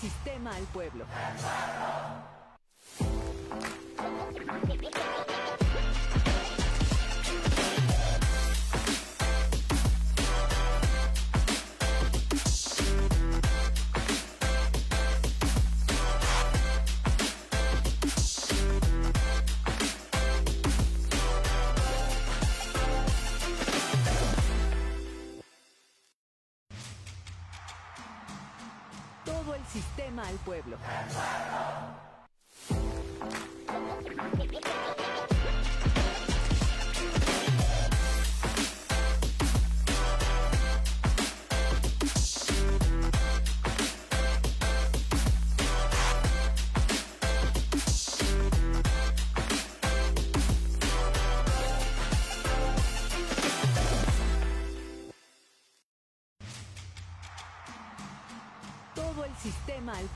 sistema al pueblo. Pueblo.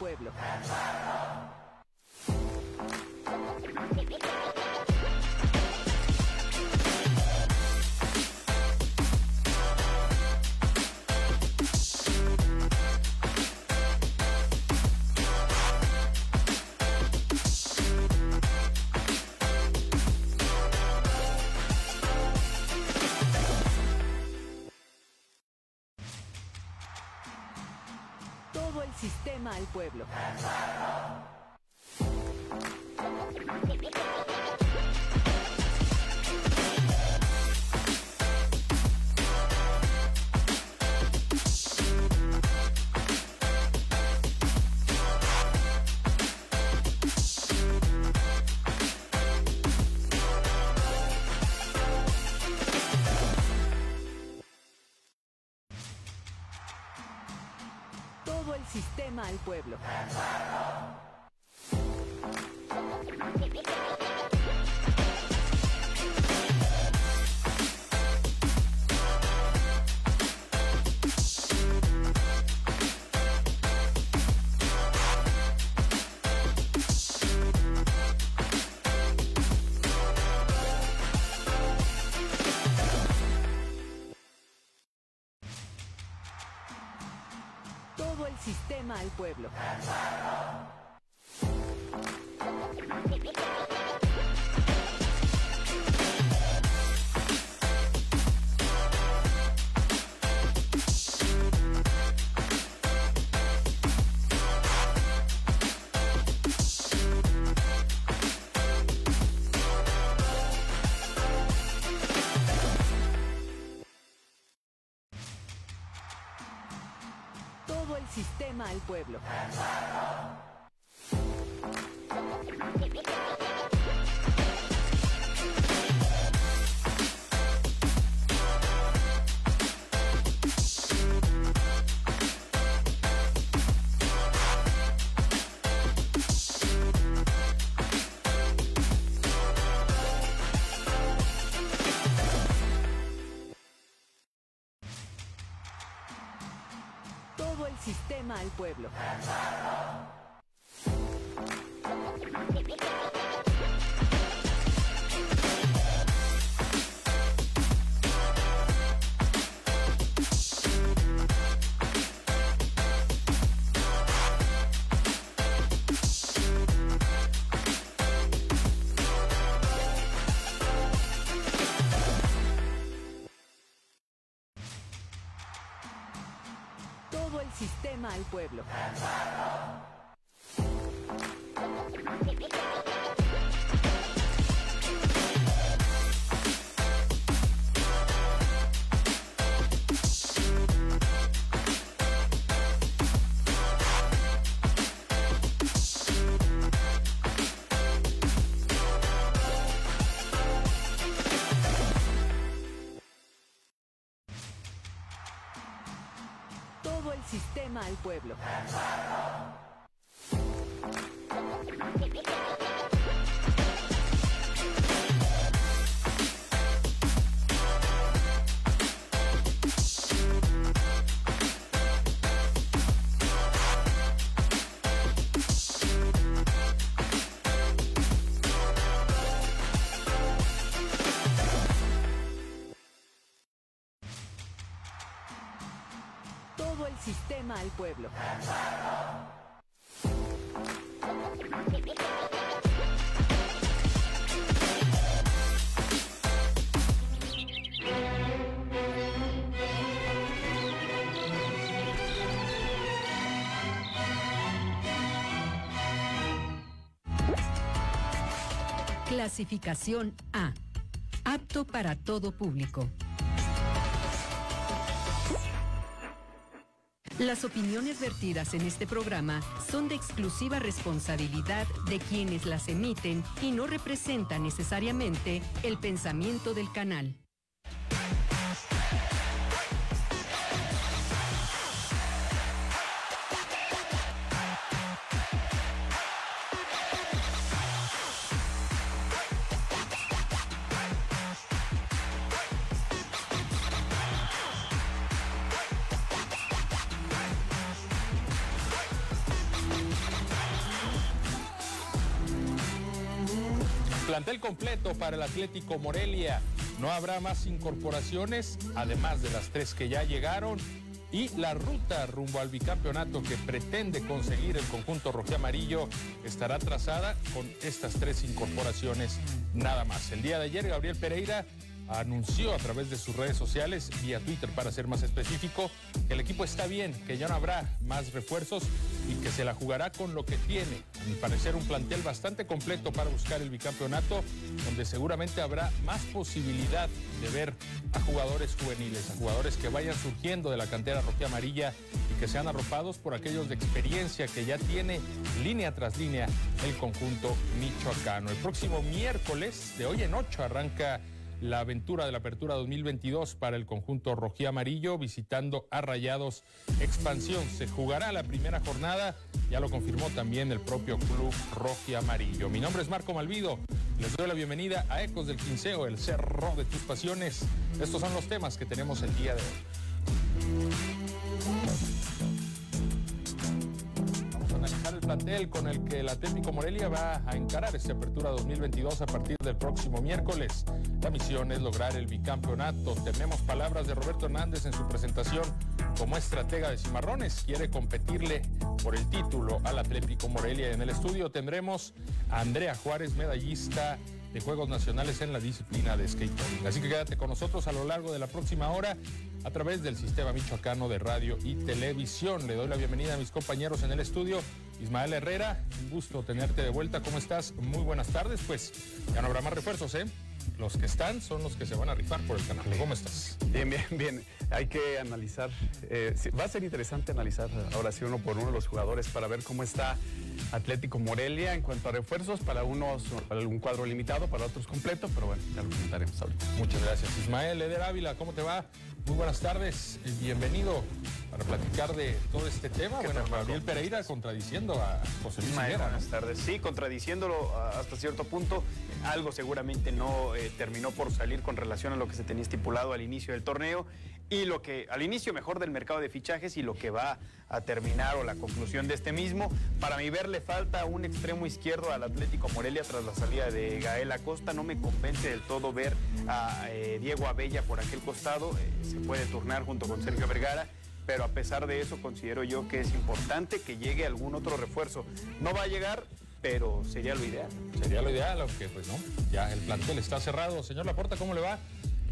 Pueblo. Pueblo. al pueblo. filha. Pueblo. El sistema al pueblo. Pueblo. Pueblo. Al pueblo. Clasificación A. Apto para todo público. Las opiniones vertidas en este programa son de exclusiva responsabilidad de quienes las emiten y no representan necesariamente el pensamiento del canal. Para el Atlético Morelia. No habrá más incorporaciones, además de las tres que ya llegaron. Y la ruta rumbo al bicampeonato que pretende conseguir el conjunto amarillo estará trazada con estas tres incorporaciones nada más. El día de ayer Gabriel Pereira anunció a través de sus redes sociales, vía Twitter para ser más específico, que el equipo está bien, que ya no habrá más refuerzos y que se la jugará con lo que tiene. A mi parecer un plantel bastante completo para buscar el bicampeonato, donde seguramente habrá más posibilidad de ver a jugadores juveniles, a jugadores que vayan surgiendo de la cantera roja amarilla y que sean arropados por aquellos de experiencia que ya tiene línea tras línea el conjunto michoacano. El próximo miércoles, de hoy en 8, arranca la aventura de la apertura 2022 para el conjunto rojí amarillo visitando a Rayados Expansión. Se jugará la primera jornada, ya lo confirmó también el propio club rojí amarillo. Mi nombre es Marco Malvido, les doy la bienvenida a Ecos del Quinceo, el cerro de tus pasiones. Estos son los temas que tenemos el día de hoy. plantel con el que la Técnico Morelia va a encarar esta apertura 2022 a partir del próximo miércoles. La misión es lograr el bicampeonato. Tenemos palabras de Roberto Hernández en su presentación como estratega de Cimarrones. Quiere competirle por el título al Atlético Morelia. En el estudio tendremos a Andrea Juárez, medallista de Juegos Nacionales en la disciplina de skateboarding. Así que quédate con nosotros a lo largo de la próxima hora a través del sistema michoacano de radio y televisión. Le doy la bienvenida a mis compañeros en el estudio. Ismael Herrera, un gusto tenerte de vuelta. ¿Cómo estás? Muy buenas tardes. Pues ya no habrá más refuerzos, ¿eh? Los que están son los que se van a rifar por el canal. ¿Cómo estás? Bien, bien, bien. Hay que analizar. Eh, va a ser interesante analizar ahora sí uno por uno los jugadores para ver cómo está Atlético Morelia en cuanto a refuerzos. Para unos un cuadro limitado, para otros completo, pero bueno, ya lo comentaremos ahorita. Muchas gracias. Ismael Eder Ávila, ¿cómo te va? Muy buenas tardes, bienvenido para platicar de todo este tema. Bueno, Gabriel Pereira contradiciendo a José Luis Higuera. Buenas tardes. Sí, contradiciéndolo hasta cierto punto. Algo seguramente no eh, terminó por salir con relación a lo que se tenía estipulado al inicio del torneo y lo que al inicio mejor del mercado de fichajes y lo que va a terminar o la conclusión de este mismo. Para mi ver le falta un extremo izquierdo al Atlético Morelia tras la salida de Gael Acosta. No me convence del todo ver a eh, Diego Abella por aquel costado. Eh, se puede turnar junto con Sergio Vergara pero a pesar de eso considero yo que es importante que llegue algún otro refuerzo. No va a llegar, pero sería lo ideal. Sería lo ideal, aunque pues no, ya el plantel está cerrado. Señor Laporta, ¿cómo le va?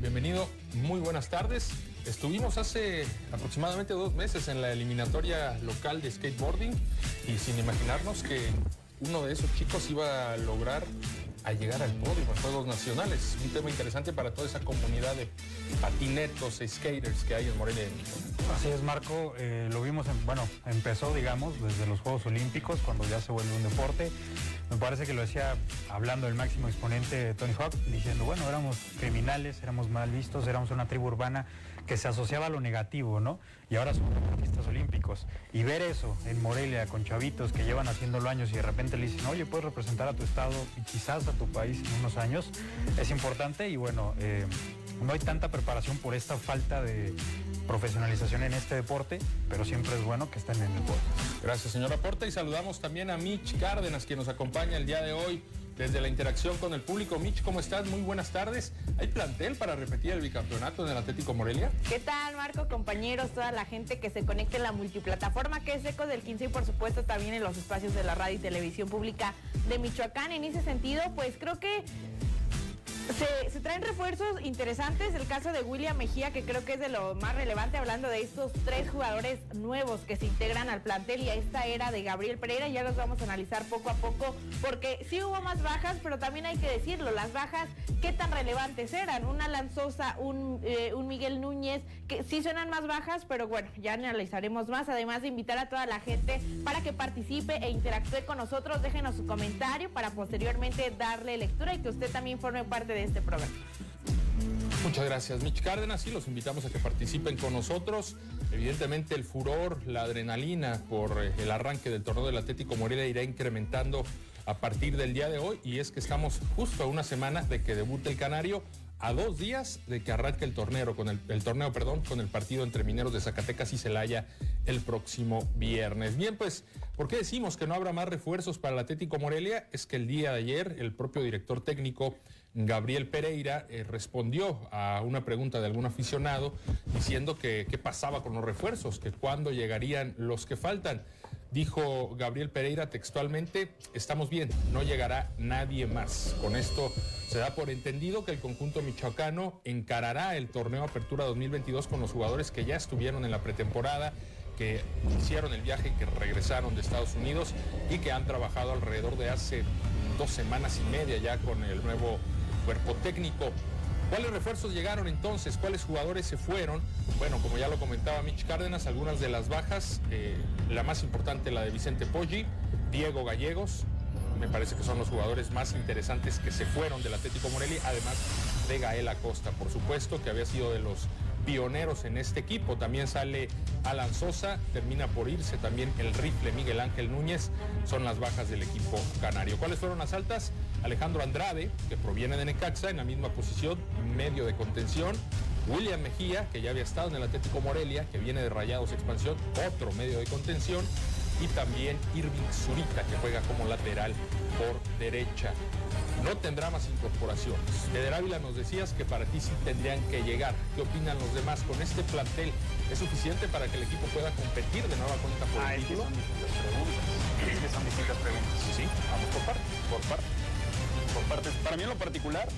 Bienvenido, muy buenas tardes. Estuvimos hace aproximadamente dos meses en la eliminatoria local de skateboarding y sin imaginarnos que uno de esos chicos iba a lograr a llegar al podio en Juegos Nacionales. Un tema interesante para toda esa comunidad de patinetos, skaters que hay en Morelia Así es, Marco. Eh, lo vimos, en, bueno, empezó, digamos, desde los Juegos Olímpicos, cuando ya se vuelve un deporte. Me parece que lo decía hablando el máximo exponente Tony Hawk, diciendo, bueno, éramos criminales, éramos mal vistos, éramos una tribu urbana que se asociaba a lo negativo, ¿no? Y ahora son deportistas olímpicos. Y ver eso en Morelia con chavitos que llevan haciéndolo años y de repente le dicen, oye, puedes representar a tu estado y quizás a tu país en unos años, es importante y bueno, eh, no hay tanta preparación por esta falta de profesionalización en este deporte, pero siempre es bueno que estén en el deporte. Gracias, señor Aporte, y saludamos también a Mitch Cárdenas, quien nos acompaña el día de hoy desde la interacción con el público. Mitch, ¿cómo estás? Muy buenas tardes. ¿Hay plantel para repetir el bicampeonato en el Atlético Morelia? ¿Qué tal, Marco, compañeros, toda la gente que se conecte en la multiplataforma que es Eco del 15 y por supuesto también en los espacios de la radio y televisión pública de Michoacán? En ese sentido, pues creo que se, traen refuerzos interesantes. El caso de William Mejía, que creo que es de lo más relevante, hablando de estos tres jugadores nuevos que se integran al plantel y a esta era de Gabriel Pereira. Ya los vamos a analizar poco a poco, porque sí hubo más bajas, pero también hay que decirlo, las bajas, ¿qué tan relevantes eran? Una Lanzosa, un, eh, un Miguel Núñez, que sí suenan más bajas, pero bueno, ya analizaremos más. Además de invitar a toda la gente para que participe e interactúe con nosotros, déjenos su comentario para posteriormente darle lectura y que usted también forme parte de este programa. Muchas gracias, Mitch Cárdenas. Y los invitamos a que participen con nosotros. Evidentemente, el furor, la adrenalina por eh, el arranque del torneo del Atlético Morelia irá incrementando a partir del día de hoy. Y es que estamos justo a una semana de que debute el Canario a dos días de que arranque el torneo, con el, torneo, perdón, con el partido entre Mineros de Zacatecas y Celaya el próximo viernes. Bien, pues, ¿por qué decimos que no habrá más refuerzos para el Atlético Morelia? Es que el día de ayer el propio director técnico Gabriel Pereira eh, respondió a una pregunta de algún aficionado diciendo que qué pasaba con los refuerzos, que cuándo llegarían los que faltan. Dijo Gabriel Pereira textualmente, estamos bien, no llegará nadie más. Con esto se da por entendido que el conjunto michoacano encarará el torneo Apertura 2022 con los jugadores que ya estuvieron en la pretemporada, que hicieron el viaje, que regresaron de Estados Unidos y que han trabajado alrededor de hace dos semanas y media ya con el nuevo cuerpo técnico. ¿Cuáles refuerzos llegaron entonces? ¿Cuáles jugadores se fueron? Bueno, como ya lo comentaba Mitch Cárdenas, algunas de las bajas, eh, la más importante la de Vicente Poggi, Diego Gallegos, me parece que son los jugadores más interesantes que se fueron del Atlético Morelia, además de Gael Acosta, por supuesto, que había sido de los pioneros en este equipo. También sale Alan Sosa, termina por irse también el rifle Miguel Ángel Núñez, son las bajas del equipo canario. ¿Cuáles fueron las altas? Alejandro Andrade, que proviene de Necaxa, en la misma posición, medio de contención. William Mejía, que ya había estado en el Atlético Morelia, que viene de Rayados Expansión, otro medio de contención. Y también Irving Zurita, que juega como lateral por derecha. No tendrá más incorporaciones. Feder Ávila nos decías que para ti sí tendrían que llegar. ¿Qué opinan los demás? ¿Con este plantel es suficiente para que el equipo pueda competir de nueva cuenta por el título? Son distintas preguntas. Es que son distintas preguntas. Sí, vamos por partes. Por partes por parte, para mí en lo particular,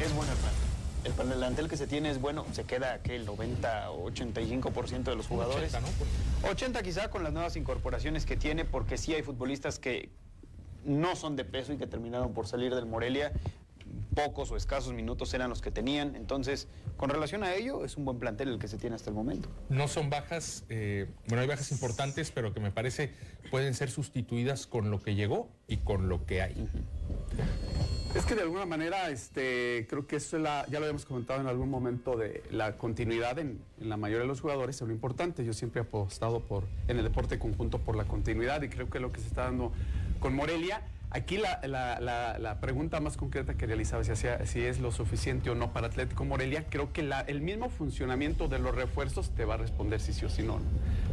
es bueno el. El plantel que se tiene es bueno, se queda que el 90 o 85% de los jugadores. 80, ¿no? 80 quizá con las nuevas incorporaciones que tiene, porque sí hay futbolistas que no son de peso y que terminaron por salir del Morelia. Pocos o escasos minutos eran los que tenían. Entonces, con relación a ello, es un buen plantel el que se tiene hasta el momento. No son bajas, eh, bueno, hay bajas importantes, pero que me parece pueden ser sustituidas con lo que llegó y con lo que hay. Es que de alguna manera, este, creo que eso ya lo habíamos comentado en algún momento de la continuidad en, la mayoría de los jugadores es lo importante. Yo siempre he apostado por, en el deporte conjunto por la continuidad y creo que lo que se está dando con Morelia. Aquí la, pregunta más concreta que realizaba si, si es lo suficiente o no para Atlético Morelia, creo que el mismo funcionamiento de los refuerzos te va a responder si sí o si no,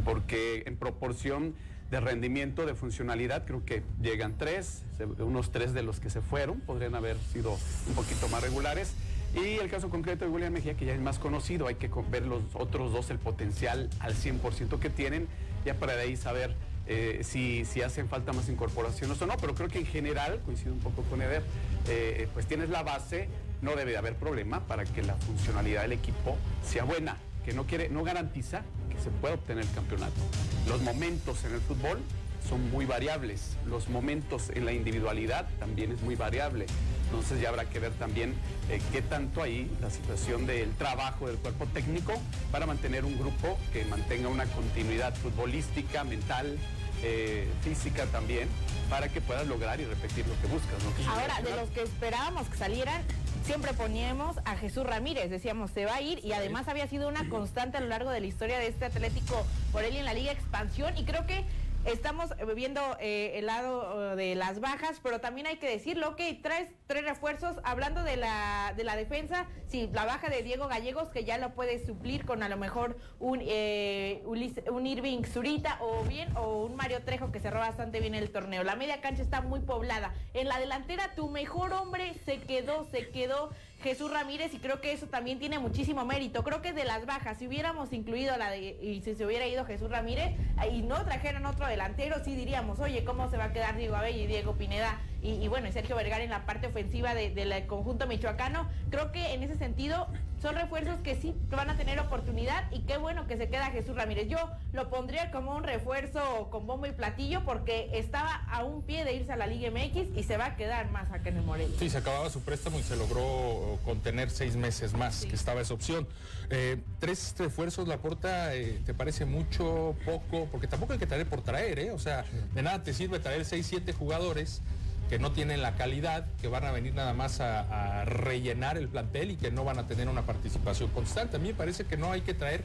porque en proporción de rendimiento, de funcionalidad, creo que llegan tres, unos tres de los que se fueron, podrían haber sido un poquito más regulares. Y el caso concreto de William Mejía, que ya es más conocido, hay que ver los otros dos, el potencial al 100% que tienen, ya para de ahí saber eh, si, si, hacen falta más incorporaciones o no, pero creo que en general, coincido un poco con Eder, eh, pues tienes la base, no debe de haber problema para que la funcionalidad del equipo sea buena, que no, quiere, no garantiza que se pueda obtener el campeonato. Los momentos en el fútbol son muy variables, los momentos en la individualidad también es muy variable. Entonces ya habrá que ver también eh, qué tanto ahí la situación del trabajo del cuerpo técnico para mantener un grupo que mantenga una continuidad futbolística, mental, eh, física también, para que puedas lograr y repetir lo que buscas. Ahora, de los que esperábamos que salieran, siempre poníamos a Jesús Ramírez, decíamos, se va a ir y además había sido una constante a lo largo de la historia de este Atlético por él en la Liga Expansión y creo que estamos viendo eh, el lado eh, de las bajas, pero también hay que decirlo, que traes tres refuerzos, hablando de la, de la defensa, sí, la baja de Diego Gallegos, que ya lo puede suplir con a lo mejor un, eh, un Irving Zurita o bien, o un Mario Trejo que cerró bastante bien el torneo. La media cancha está muy poblada. En la delantera, tu mejor hombre se quedó, se quedó Jesús Ramírez y creo que eso también tiene muchísimo mérito. Creo que de las bajas, si hubiéramos incluido la de, y si se hubiera ido Jesús Ramírez y no trajeran otro delantero, sí diríamos, oye, ¿cómo se va a quedar Diego Abella y Diego Pineda? Y, bueno, Sergio Vergara en la parte ofensiva del conjunto michoacano. Creo que en ese sentido son refuerzos que sí van a tener oportunidad y qué bueno que se queda Jesús Ramírez. Yo lo pondría como un refuerzo con bombo y platillo porque estaba a un pie de irse a la Liga MX y se va a quedar más acá en el Morelia. Sí, se acababa su préstamo y se logró contener seis meses más, que estaba esa opción. Eh, tres refuerzos, la porta, eh, ¿te parece mucho, poco? Porque tampoco hay que traer por traer, ¿eh? O sea, de nada te sirve traer seis, siete jugadores que no tienen la calidad, que van a venir nada más a, rellenar el plantel y que no van a tener una participación constante. A mí me parece que no hay que traer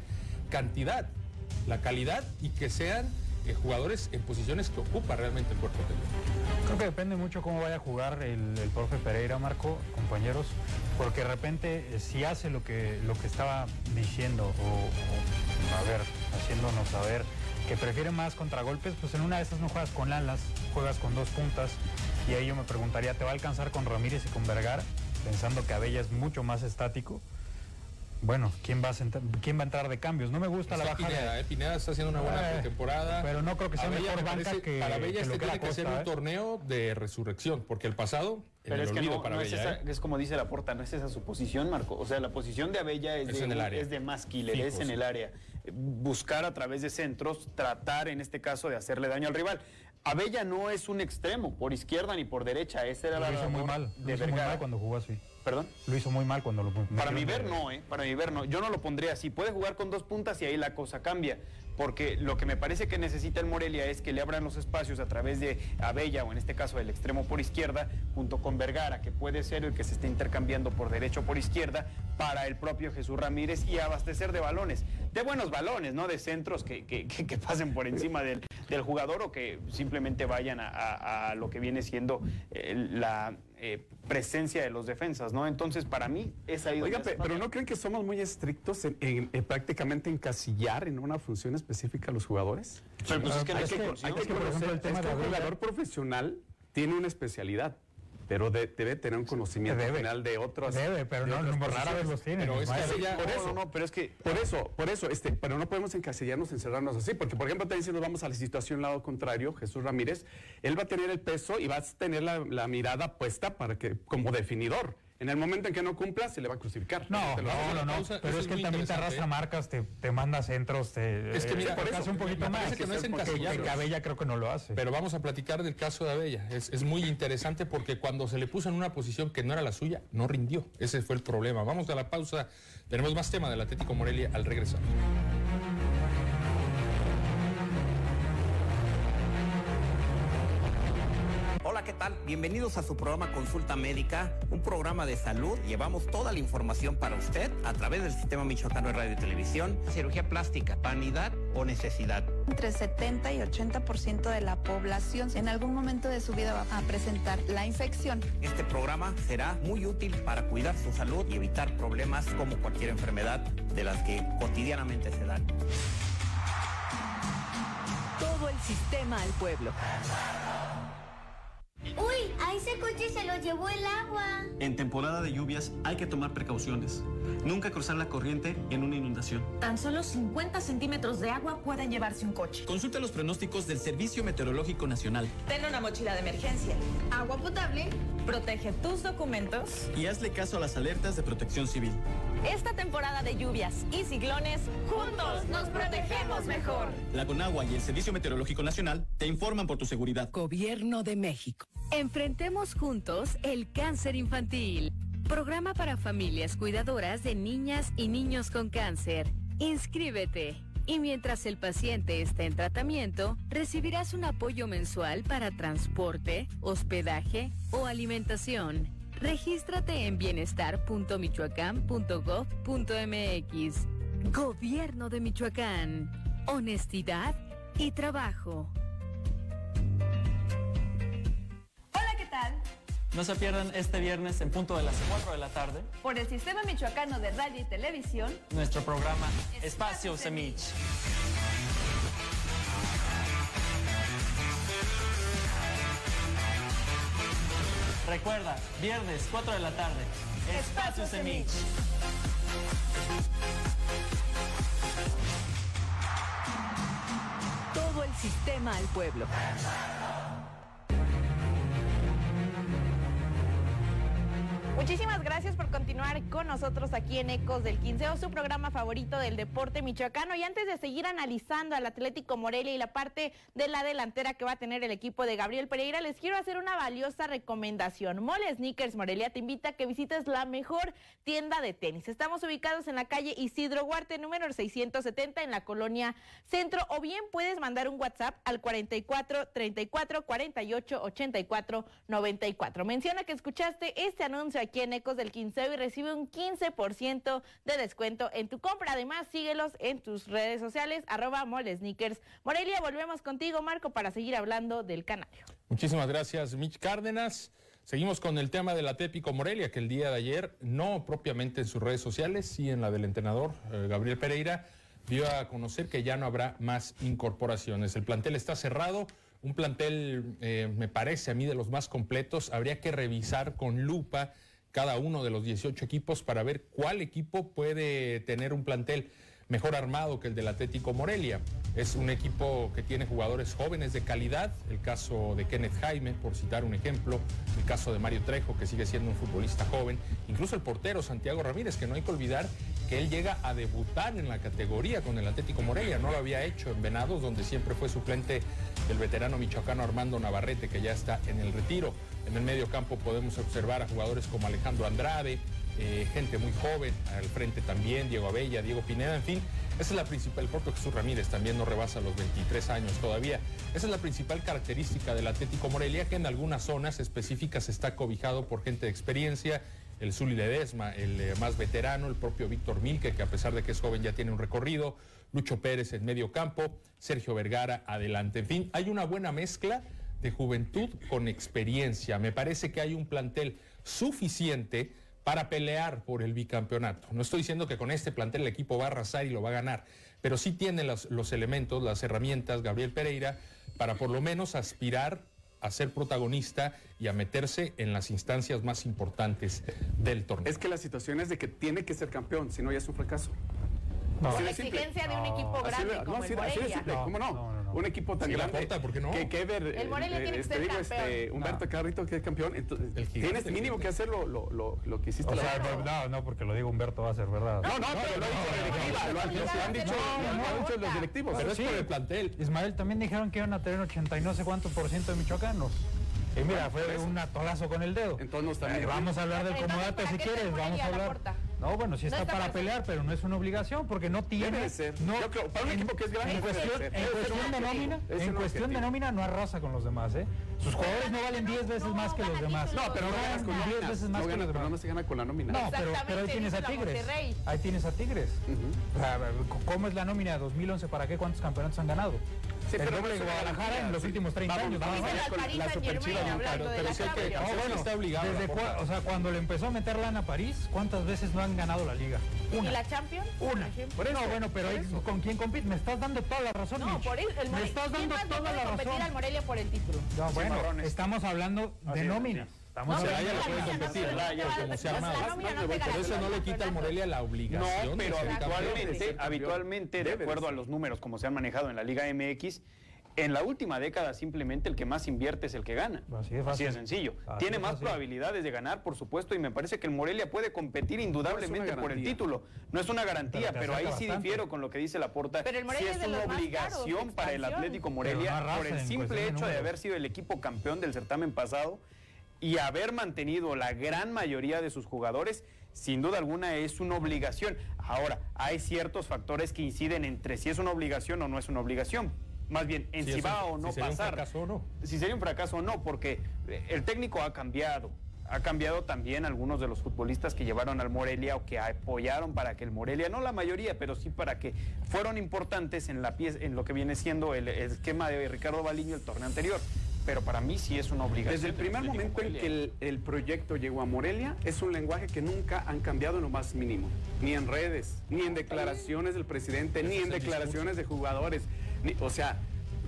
cantidad, la calidad y que sean eh, jugadores en posiciones que ocupa realmente el cuerpo técnico. Creo que depende mucho cómo vaya a jugar el, profe Pereira, Marco, compañeros, porque de repente eh, si hace lo que, lo que estaba diciendo o, a ver, haciéndonos saber que prefiere más contragolpes, pues en una de esas no juegas con Lalas, juegas con dos puntas y ahí yo me preguntaría, ¿te va a alcanzar con Ramírez y con Vergara? Pensando que Abella es mucho más estático. Bueno, ¿quién va a, quién va a entrar de cambios? No me gusta la baja Pineda, de... eh, Pineda está haciendo una buena eh, temporada. Pero no creo que sea mejor banca que Para Bella este tiene que ser un ¿eh? torneo de resurrección, porque el pasado pero es que no, para es, como dice la porta, no es esa su posición, Marco. O sea, la posición de Abella es, de, el es de más killer, es en el área. Buscar a través de centros, tratar en este caso de hacerle daño al rival. Abella no es un extremo, por izquierda ni por derecha. Esa era lo la hizo muy mal. Lo hizo muy mal cuando jugó así. ¿Perdón? Lo hizo muy mal cuando lo Para mi ver no, ¿eh? Para mi ver no. Yo no lo pondría así. Puede jugar con dos puntas y ahí la cosa cambia porque lo que me parece que necesita el Morelia es que le abran los espacios a través de Abella o en este caso del extremo por izquierda, junto con Vergara, que puede ser el que se esté intercambiando por derecho por izquierda para el propio Jesús Ramírez y abastecer de balones, de buenos balones, no de centros que, pasen por encima del, jugador o que simplemente vayan a, lo que viene siendo eh, la eh, presencia de los defensas, ¿no? Entonces, para mí, es ahí Oiga, pero ¿no creen que somos muy estrictos en, prácticamente encasillar en una función específica a los jugadores? Pero pues es que, hay que, hay que, conocer, el tema de un jugador profesional tiene una especialidad pero debe tener un conocimiento general de otros. Debe, pero no, rara vez los tiene. Pero es que por eso, no, pero es que por eso, por eso, este, pero no podemos encasillarnos, encerrarnos así, porque por ejemplo también si nos vamos a la situación lado contrario, Jesús Ramírez, él va a tener el peso y va a tener la, la mirada puesta para que como definidor. En el momento en que no cumpla, se le va a crucificar. No, no, no, no, Pero es, que también te arrastra marcas, te, te manda centros, te. Es que mira, por eso, un poquito más. que no es porque Abella creo que no lo hace. Pero vamos a platicar del caso de Abella. Es, es muy interesante porque cuando se le puso en una posición que no era la suya, no rindió. Ese fue el problema. Vamos a la pausa. Tenemos más tema del Atlético Morelia al regresar. ¿Qué tal? Bienvenidos a su programa Consulta Médica, un programa de salud. Llevamos toda la información para usted a través del Sistema Michoacano de Radio y Televisión. Cirugía plástica, vanidad o necesidad. Entre 70 y 80% de la población en algún momento de su vida va a presentar la infección. Este programa será muy útil para cuidar su salud y evitar problemas como cualquier enfermedad de las que cotidianamente se dan. Todo el sistema al pueblo. ¡Uy! A ese coche se lo llevó el agua. En temporada de lluvias hay que tomar precauciones. Nunca cruzar la corriente en una inundación. Tan solo 50 centímetros de agua pueden llevarse un coche. Consulta los pronósticos del Servicio Meteorológico Nacional. Ten una mochila de emergencia. Agua potable. Protege tus documentos. Y hazle caso a las alertas de protección civil. Esta temporada de lluvias y ciclones, juntos nos protegemos mejor. La Conagua y el Servicio Meteorológico Nacional te informan por tu seguridad. Gobierno de México. Enfrentemos juntos el cáncer infantil. Programa para familias cuidadoras de niñas y niños con cáncer. Inscríbete. Y mientras el paciente está en tratamiento, recibirás un apoyo mensual para transporte, hospedaje o alimentación. Regístrate en bienestar.michoacán.gov.mx. Gobierno de Michoacán. Honestidad y trabajo. No se pierdan este viernes en punto de las 4 de la tarde. Por el Sistema Michoacano de Radio y Televisión. Nuestro programa Espacio Semich. Recuerda, viernes 4 de la tarde. Espacio Semich. Todo el sistema al pueblo. Muchísimas gracias por continuar con nosotros aquí en Ecos del Quinceo, su programa favorito del deporte michoacano. Y antes de seguir analizando al Atlético Morelia y la parte de la delantera que va a tener el equipo de Gabriel Pereira, les quiero hacer una valiosa recomendación. Mole Sneakers Morelia te invita a que visites la mejor tienda de tenis. Estamos ubicados en la calle Isidro Huarte, número 670, en la colonia Centro, o bien puedes mandar un WhatsApp al 44 34 48 84 94. Menciona que escuchaste este anuncio aquí en Ecos del Quinceo y recibe un 15% de descuento en tu compra. Además, síguelos en tus redes sociales, arroba Sneakers. Morelia, volvemos contigo, Marco, para seguir hablando del canario. Muchísimas gracias, Mitch Cárdenas. Seguimos con el tema del Atlético Morelia, que el día de ayer, no propiamente en sus redes sociales, sí en la del entrenador eh, Gabriel Pereira, dio a conocer que ya no habrá más incorporaciones. El plantel está cerrado, un plantel, eh, me parece a mí, de los más completos. Habría que revisar con lupa cada uno de los 18 equipos para ver cuál equipo puede tener un plantel mejor armado que el del Atlético Morelia. Es un equipo que tiene jugadores jóvenes de calidad, el caso de Kenneth Jaime, por citar un ejemplo, el caso de Mario Trejo, que sigue siendo un futbolista joven, incluso el portero Santiago Ramírez, que no hay que olvidar que él llega a debutar en la categoría con el Atlético Morelia, no lo había hecho en Venados, donde siempre fue suplente del veterano michoacano Armando Navarrete, que ya está en el retiro. En el medio campo podemos observar a jugadores como Alejandro Andrade, eh, gente muy joven, al frente también, Diego Abella, Diego Pineda, en fin. Esa es la principal, el propio Jesús Ramírez también no rebasa los 23 años todavía. Esa es la principal característica del Atlético Morelia, que en algunas zonas específicas está cobijado por gente de experiencia, el Zuli Ledesma, el eh, más veterano, el propio Víctor Milke, que a pesar de que es joven ya tiene un recorrido, Lucho Pérez en medio campo, Sergio Vergara adelante. En fin, hay una buena mezcla de juventud con experiencia. Me parece que hay un plantel suficiente para pelear por el bicampeonato. No estoy diciendo que con este plantel el equipo va a arrasar y lo va a ganar, pero sí tiene los, elementos, las herramientas, Gabriel Pereira, para por lo menos aspirar a ser protagonista y a meterse en las instancias más importantes del torneo. Es que la situación es de que tiene que ser campeón, si no ya es un fracaso. No. la exigencia de un equipo grande como no, el Morelia. ¿Cómo no? Un equipo tan grande. aporta, ¿por qué no? Que, que ver, El Morelia eh, tiene que este, ser digo, campeón. este, Humberto Carrito, que es campeón. Entonces, El gigante, tienes mínimo que hacer lo, lo, lo, lo que hiciste. O sea, no, no, no, porque lo digo Humberto va a ser verdad. No, no, pero lo ha dicho la directiva, lo han, dicho, los directivos. Pero es por el plantel. Ismael también dijeron que iban a tener 80 y no sé cuánto por ciento de michoacanos. Y mira, fue un atolazo con el dedo. Entonces no está Eh, vamos a hablar del comodato ¿para si quieres, vamos a hablar. No, bueno, sí No está para pelear, pero no es una obligación porque no tiene. Debe de ser. No, Yo creo, para un en- equipo que es grande, En cuestión, en de nómina, en cuestión de nómina no arrasa con los demás, ¿eh? Sus jugadores no valen 10 veces más que los demás. No, pero no ganas con 10 nóminas. veces No más que los pero no demás. se gana con la nómina. No, pero, pero ahí tienes a Tigres. Ahí tienes a Tigres. Ujú. O sea, ¿cómo es la nómina de 2011? ¿Para qué? ¿Cuántos campeonatos han ganado? Sí, el doble no de Guadalajara en los últimos 30 Vamos, años. vamos nada a más. ver con la Superchiva, hablando claro, de pero hay que- Champions. Arsenal bueno, está obligado desde o sea, cuando le empezó a meter lana a París, ¿cuántas veces no han ganado la liga? ¿Y Una. la Champions? Una. Por ejemplo. no, bueno, pero ahí, ¿con quién compite? Me estás dando toda la razón, No, Mitch. por eso el Me estás ¿Quién dando toda la competir razón. al Morelia por el título? No, bueno, estamos hablando de Así es, nómina. Estamos No, Celaya hablando le la puede nómina no competir, no se- como se no, no te Pero eso no le quita al. Morelia la No, obligación de pero habitualmente, habitualmente, de acuerdo a los números como se han manejado en la Liga MX, en la última década simplemente el que más invierte es el que gana. Así de fácil. sencillo. Así Tiene de más fácil. probabilidades de ganar, por supuesto, y me parece que el Morelia puede competir indudablemente por el título. No es una garantía, Pero ahí sí difiero con lo que dice la porta. Pero el Morelia sí es es de una obligación caros, para el. Atlético Morelia no por el en simple hecho de haber sido el equipo campeón del certamen pasado y haber mantenido la gran mayoría de sus jugadores, sin duda alguna es una obligación. Ahora, hay ciertos factores que inciden entre si es una obligación o no es una obligación. Más bien, en Si va un- o no si sería un pasar. fracaso o no. Si sería un fracaso o no, porque eh, el técnico ha cambiado. Ha cambiado también algunos de los futbolistas que llevaron al Morelia o que apoyaron para que el Morelia, no la mayoría, pero sí para que fueron importantes en, la pieza, en lo que viene siendo el, el esquema de Ricardo Baliño el torneo anterior pero para mí sí es una obligación. Desde el primer momento en que el, proyecto llegó a Morelia, es un lenguaje que nunca han cambiado en lo más mínimo, ni en redes, ni en declaraciones del presidente, ni en declaraciones de jugadores, ni, o sea,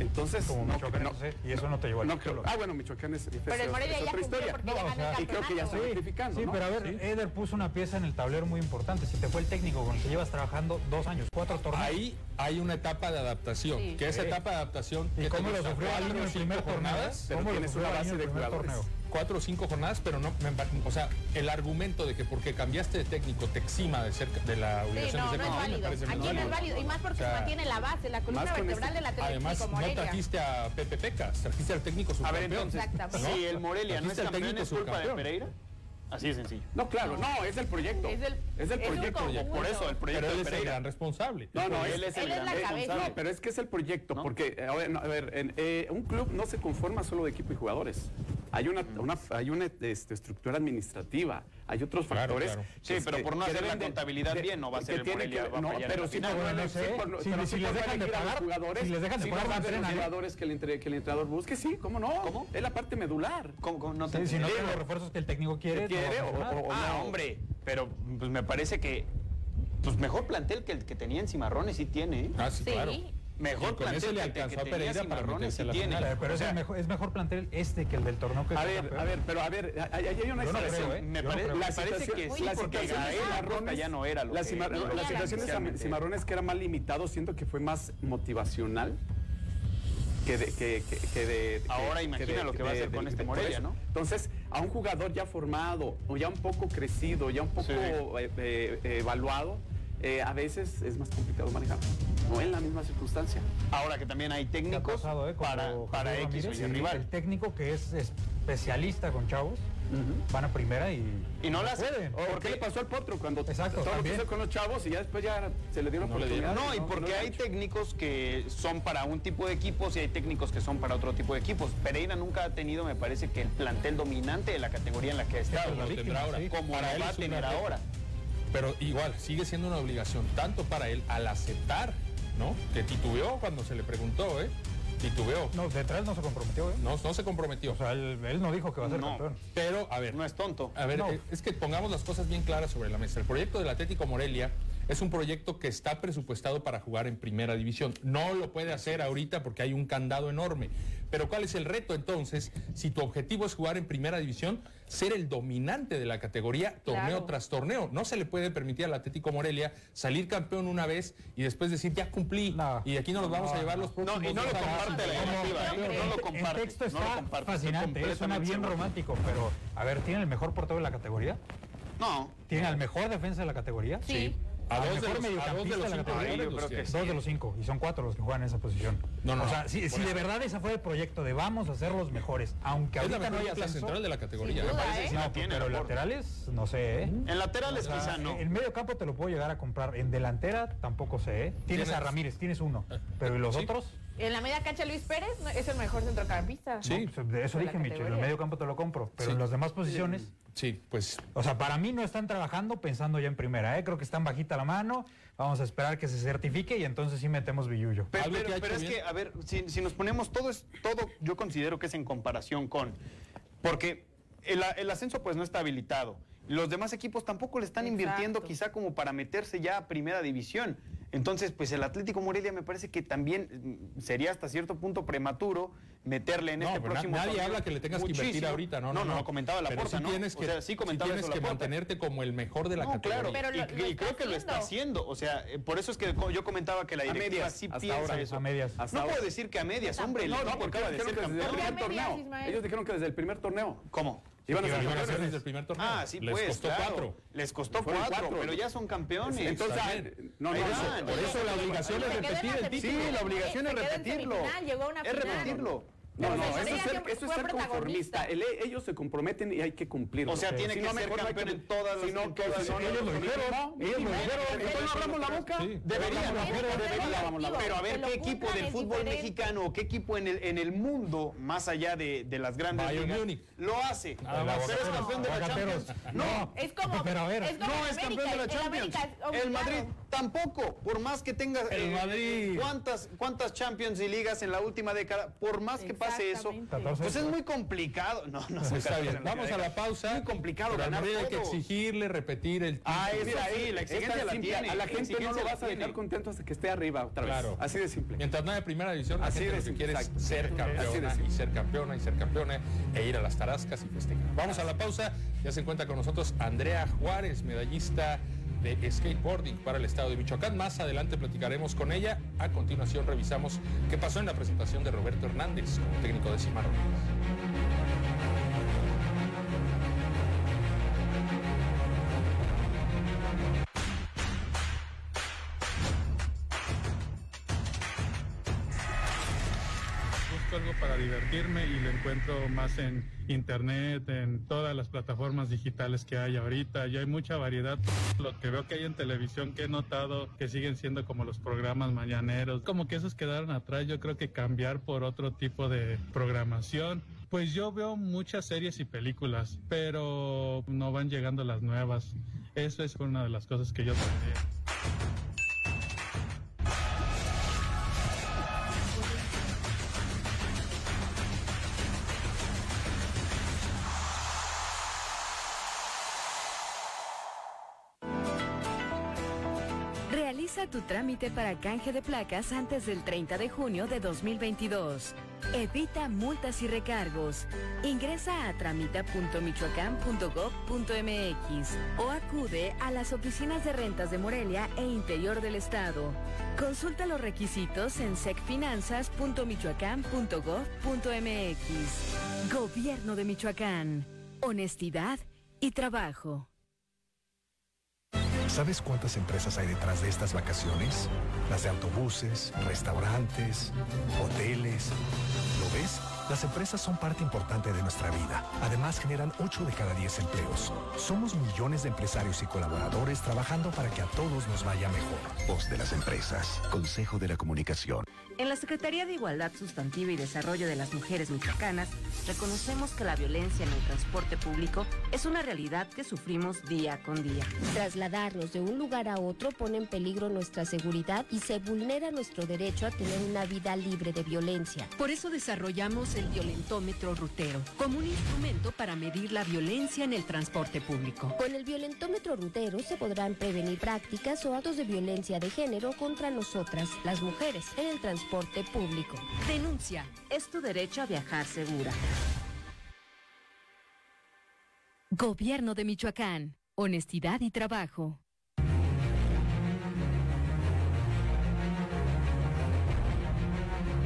entonces, como no, no, y eso no te llevó al no creo, Ah, bueno, Michoacán es, es, pero el Morelia es ya otra historia. No, o sea, y creo que ya está sí, identificando. Sí, pero a ver. Eder puso una pieza en el tablero muy importante. Si te fue el técnico con el que llevas trabajando dos años, cuatro torneos. Ahí hay una etapa de adaptación. Que esa etapa de adaptación. ¿Y que cómo lo sufrió en primer jornadas? Pero tienes una base de jugadores. Torneo cuatro o cinco jornadas, pero no, me, o sea, el argumento de que porque cambiaste de técnico te exima de, de la obligación sí, no, de ser no campeón, es válido. Aquí no, es válido, y más porque o sea, mantiene la base, la columna vertebral este, de la técnica. Además, no trajiste a Pepe Pecas, trajiste al técnico subcampeón. A ver, entonces, si sí, el Morelia no es campeón, técnico, ¿es culpa de Pereira? Así de sencillo. No, claro, no, es el proyecto. Es el, es el proyecto. Por eso, el proyecto. Pero él es el gran responsable. No, no, él es el gran responsable. No, pero es que es el proyecto, ¿No? porque, eh, a ver, no, a ver en, eh, un club no se conforma solo de equipo y jugadores hay una, una hay una este, estructura administrativa, hay otros factores. Sí, pero por no hacer la contabilidad bien no va a ser el Morelia. No, pero sí, no sé. Si les dejan de pagar jugadores, si les dejan de pagar los ¿eh? jugadores que el, entrenador busque, sí, ¿cómo no? ¿Cómo? Es la parte medular. No te, si no tiene los refuerzos que el técnico quiere. ah, hombre, pero pues me parece que pues mejor plantel que el que tenía en Cimarrones sí tiene. ¿eh? Ah, sí, claro. Mejor y con eso le alcanzó que, a Pereira para meterse a la tiene. final. Pero o sea, es, mejor, es mejor plantel este que el del torneo que A ver, campeón. a ver, pero a ver, hay, hay una expresión. No. ¿eh? Me, pare, no la parece que Uy, la porque Gael ya no era lo la, que era. La, la situación de Cimarrones que era más limitado, siento que fue más motivacional que de, que, que, que de, ahora imagina de, lo que va a hacer con este Morelia, ¿no? Entonces, a un jugador ya formado o ya un poco crecido, ya un poco sí. eh, eh, evaluado, eh, a veces es más complicado manejar. No en la misma circunstancia. Ahora que también hay técnicos eh, para, para X o Y rival. El técnico que es especialista con chavos. Van a primera y. Y no, no la hacen. ¿Por qué le pasó al potro cuando Exacto, todo lo con los chavos y ya después ya se le dio no. No, y porque hay técnicos que son para un tipo de equipos y hay técnicos que son para otro tipo de equipos. Pereira nunca ha tenido, me parece, que el plantel dominante de la categoría en la que ha estado. Como va a tener ahora. Pero igual, sigue siendo una obligación, tanto para él al aceptar, ¿no? Que titubeó cuando se le preguntó, ¿eh? Titubeó. No, detrás no se comprometió, ¿eh? No, no se comprometió. O sea, él, él no dijo que va a ser no. Pero, a ver. No es tonto. A ver, eh, es que pongamos las cosas bien claras sobre la mesa. El proyecto del Atlético Morelia es un proyecto que está presupuestado para jugar en primera división. No lo puede hacer ahorita porque hay un candado enorme. Pero ¿cuál es el reto entonces? Si tu objetivo es jugar en primera división, ser el dominante de la categoría torneo tras torneo. No se le puede permitir al Atlético Morelia salir campeón una vez y después decir ya cumplí y aquí nos los vamos a llevar los próximos. No, y ¿eh? no lo comparte la directiva, no lo comparte. El texto está no lo comparte, fascinante, ¿eh? es una bien romántico, pero a ver, ¿tiene el mejor portero de la categoría? No. ¿Tiene al mejor defensa de la categoría? sí. A, a dos, de los, cinco. Dos de los cinco. Y son cuatro los que juegan en esa posición. No, no. O sea, si, de verdad esa fue el proyecto de vamos a ser los mejores, aunque es ahorita la no haya ascenso, central de la categoría. Me ¿eh? que ¿eh? no, tiene, pero laterales, no sé. ¿eh? En laterales o quizá no. En medio campo te lo puedo llegar a comprar. En delantera tampoco sé. ¿eh? Tienes, a Ramírez, tienes uno. Ah, pero ¿y los otros? En la media cancha Luis Pérez es el mejor centrocampista. Sí, pues, ¿no? eso dije, Micho. En el medio campo te lo compro. Pero en las demás posiciones... Sí, pues. O sea, para mí no están trabajando pensando ya en primera, ¿eh? Creo que están bajita la mano. Vamos a esperar que se certifique y entonces sí metemos billullo. Pero, pero, pero es que, a ver, si, nos ponemos todo, es, todo, yo considero que es en comparación con. Porque el, ascenso, pues no está habilitado. Los demás equipos tampoco le están invirtiendo, quizá como para meterse ya a primera división. Entonces, pues el Atlético Morelia me parece que también mm, sería hasta cierto punto prematuro meterle en este próximo Nadie habla que le tengas que invertir ahorita, ¿no? No, no, no, comentaba la pero puerta, sí Tienes que, o tienes que mantenerte como el mejor de la categoría. Claro, y, creo que lo está haciendo. O sea, eh, por eso es que yo comentaba que la directiva medias, sí hasta piensa ahora, eso. A medias. No puedo decir que a medias, hombre. No, no, porque acaba de ser campeón. Ellos dijeron que desde el primer torneo. ¿Cómo? Iban a ser campeones del primer torneo. Ah, sí, Les pues, costó claro. cuatro. Les costó cuatro, cuatro, pero ya son campeones. Entonces, no, no, eso, por eso la obligación es repetir el título. Sí, la obligación es repetirlo. Es repetirlo. No, no, eso, es ser, conformista. Ellos se comprometen y hay que cumplirlo. O sea, tiene que no ser campeón en todas las... Si no, que, si no, ellos lo dijeron. Ellos lo dijeron. No abramos la boca. Debería. Pero a ver, ¿qué equipo del fútbol mexicano o qué equipo en el, en el mundo, más allá de, las grandes ligas, lo hace? Ah, Pero campeón de la Champions. No, es como... No es campeón de la Champions. El Madrid tampoco. Por más que tenga... El eh, Madrid. ¿Cuántas Champions y ligas en la última década? Por más que pase hace eso, pues es muy complicado. No, no pues está bien. Vamos a la pausa. Muy complicado pero ganar hay que exigirle, repetir el Ah, es ahí, la exigencia la tiene. A la gente no lo vas a dejar contento hasta que esté arriba otra vez. Claro. Así de simple. Mientras no haya primera división, la gente lo que quiere es ser campeona y ser campeona y ser campeona e ir a las tarascas y festejar. Vamos a la pausa. Ya se encuentra con nosotros Andrea Juárez, medallista de skateboarding para el estado de Michoacán. Más adelante platicaremos con ella. A continuación revisamos qué pasó en la presentación de Roberto Hernández como técnico de Cimarrones. Divertirme y lo encuentro más en internet, en todas las plataformas digitales que hay ahorita. Y hay mucha variedad. Lo que veo que hay en televisión que he notado que siguen siendo como los programas mañaneros. Como que esos quedaron atrás. Yo creo que cambiar por otro tipo de programación. Pues yo veo muchas series y películas, pero no van llegando las nuevas. Eso es una de las cosas que yo tendría. tu trámite para canje de placas antes del 30 de junio de 2022. Evita multas y recargos. Ingresa a tramita.michoacán.gov.mx o acude a las oficinas de rentas de Morelia e interior del estado. Consulta los requisitos en secfinanzas.michoacán.gov.mx. Gobierno de Michoacán. Honestidad y trabajo. ¿Sabes cuántas empresas hay detrás de estas vacaciones? Las de autobuses, restaurantes, hoteles. ¿Lo ves? Las empresas son parte importante de nuestra vida. Además, generan 8 de cada 10 empleos. Somos millones de empresarios y colaboradores trabajando para que a todos nos vaya mejor. Voz de las empresas. Consejo de la Comunicación. En la Secretaría de Igualdad Sustantiva y Desarrollo de las Mujeres Michoacanas, reconocemos que la violencia en el transporte público es una realidad que sufrimos día con día. Trasladarnos de un lugar a otro pone en peligro nuestra seguridad y se vulnera nuestro derecho a tener una vida libre de violencia. Por eso desarrollamos el violentómetro rutero como un instrumento para medir la violencia en el transporte público. Con el violentómetro rutero se podrán prevenir prácticas o actos de violencia de género contra nosotras, las mujeres, en el transporte público. Denuncia. Es tu derecho a viajar segura. Gobierno de Michoacán. Honestidad y trabajo.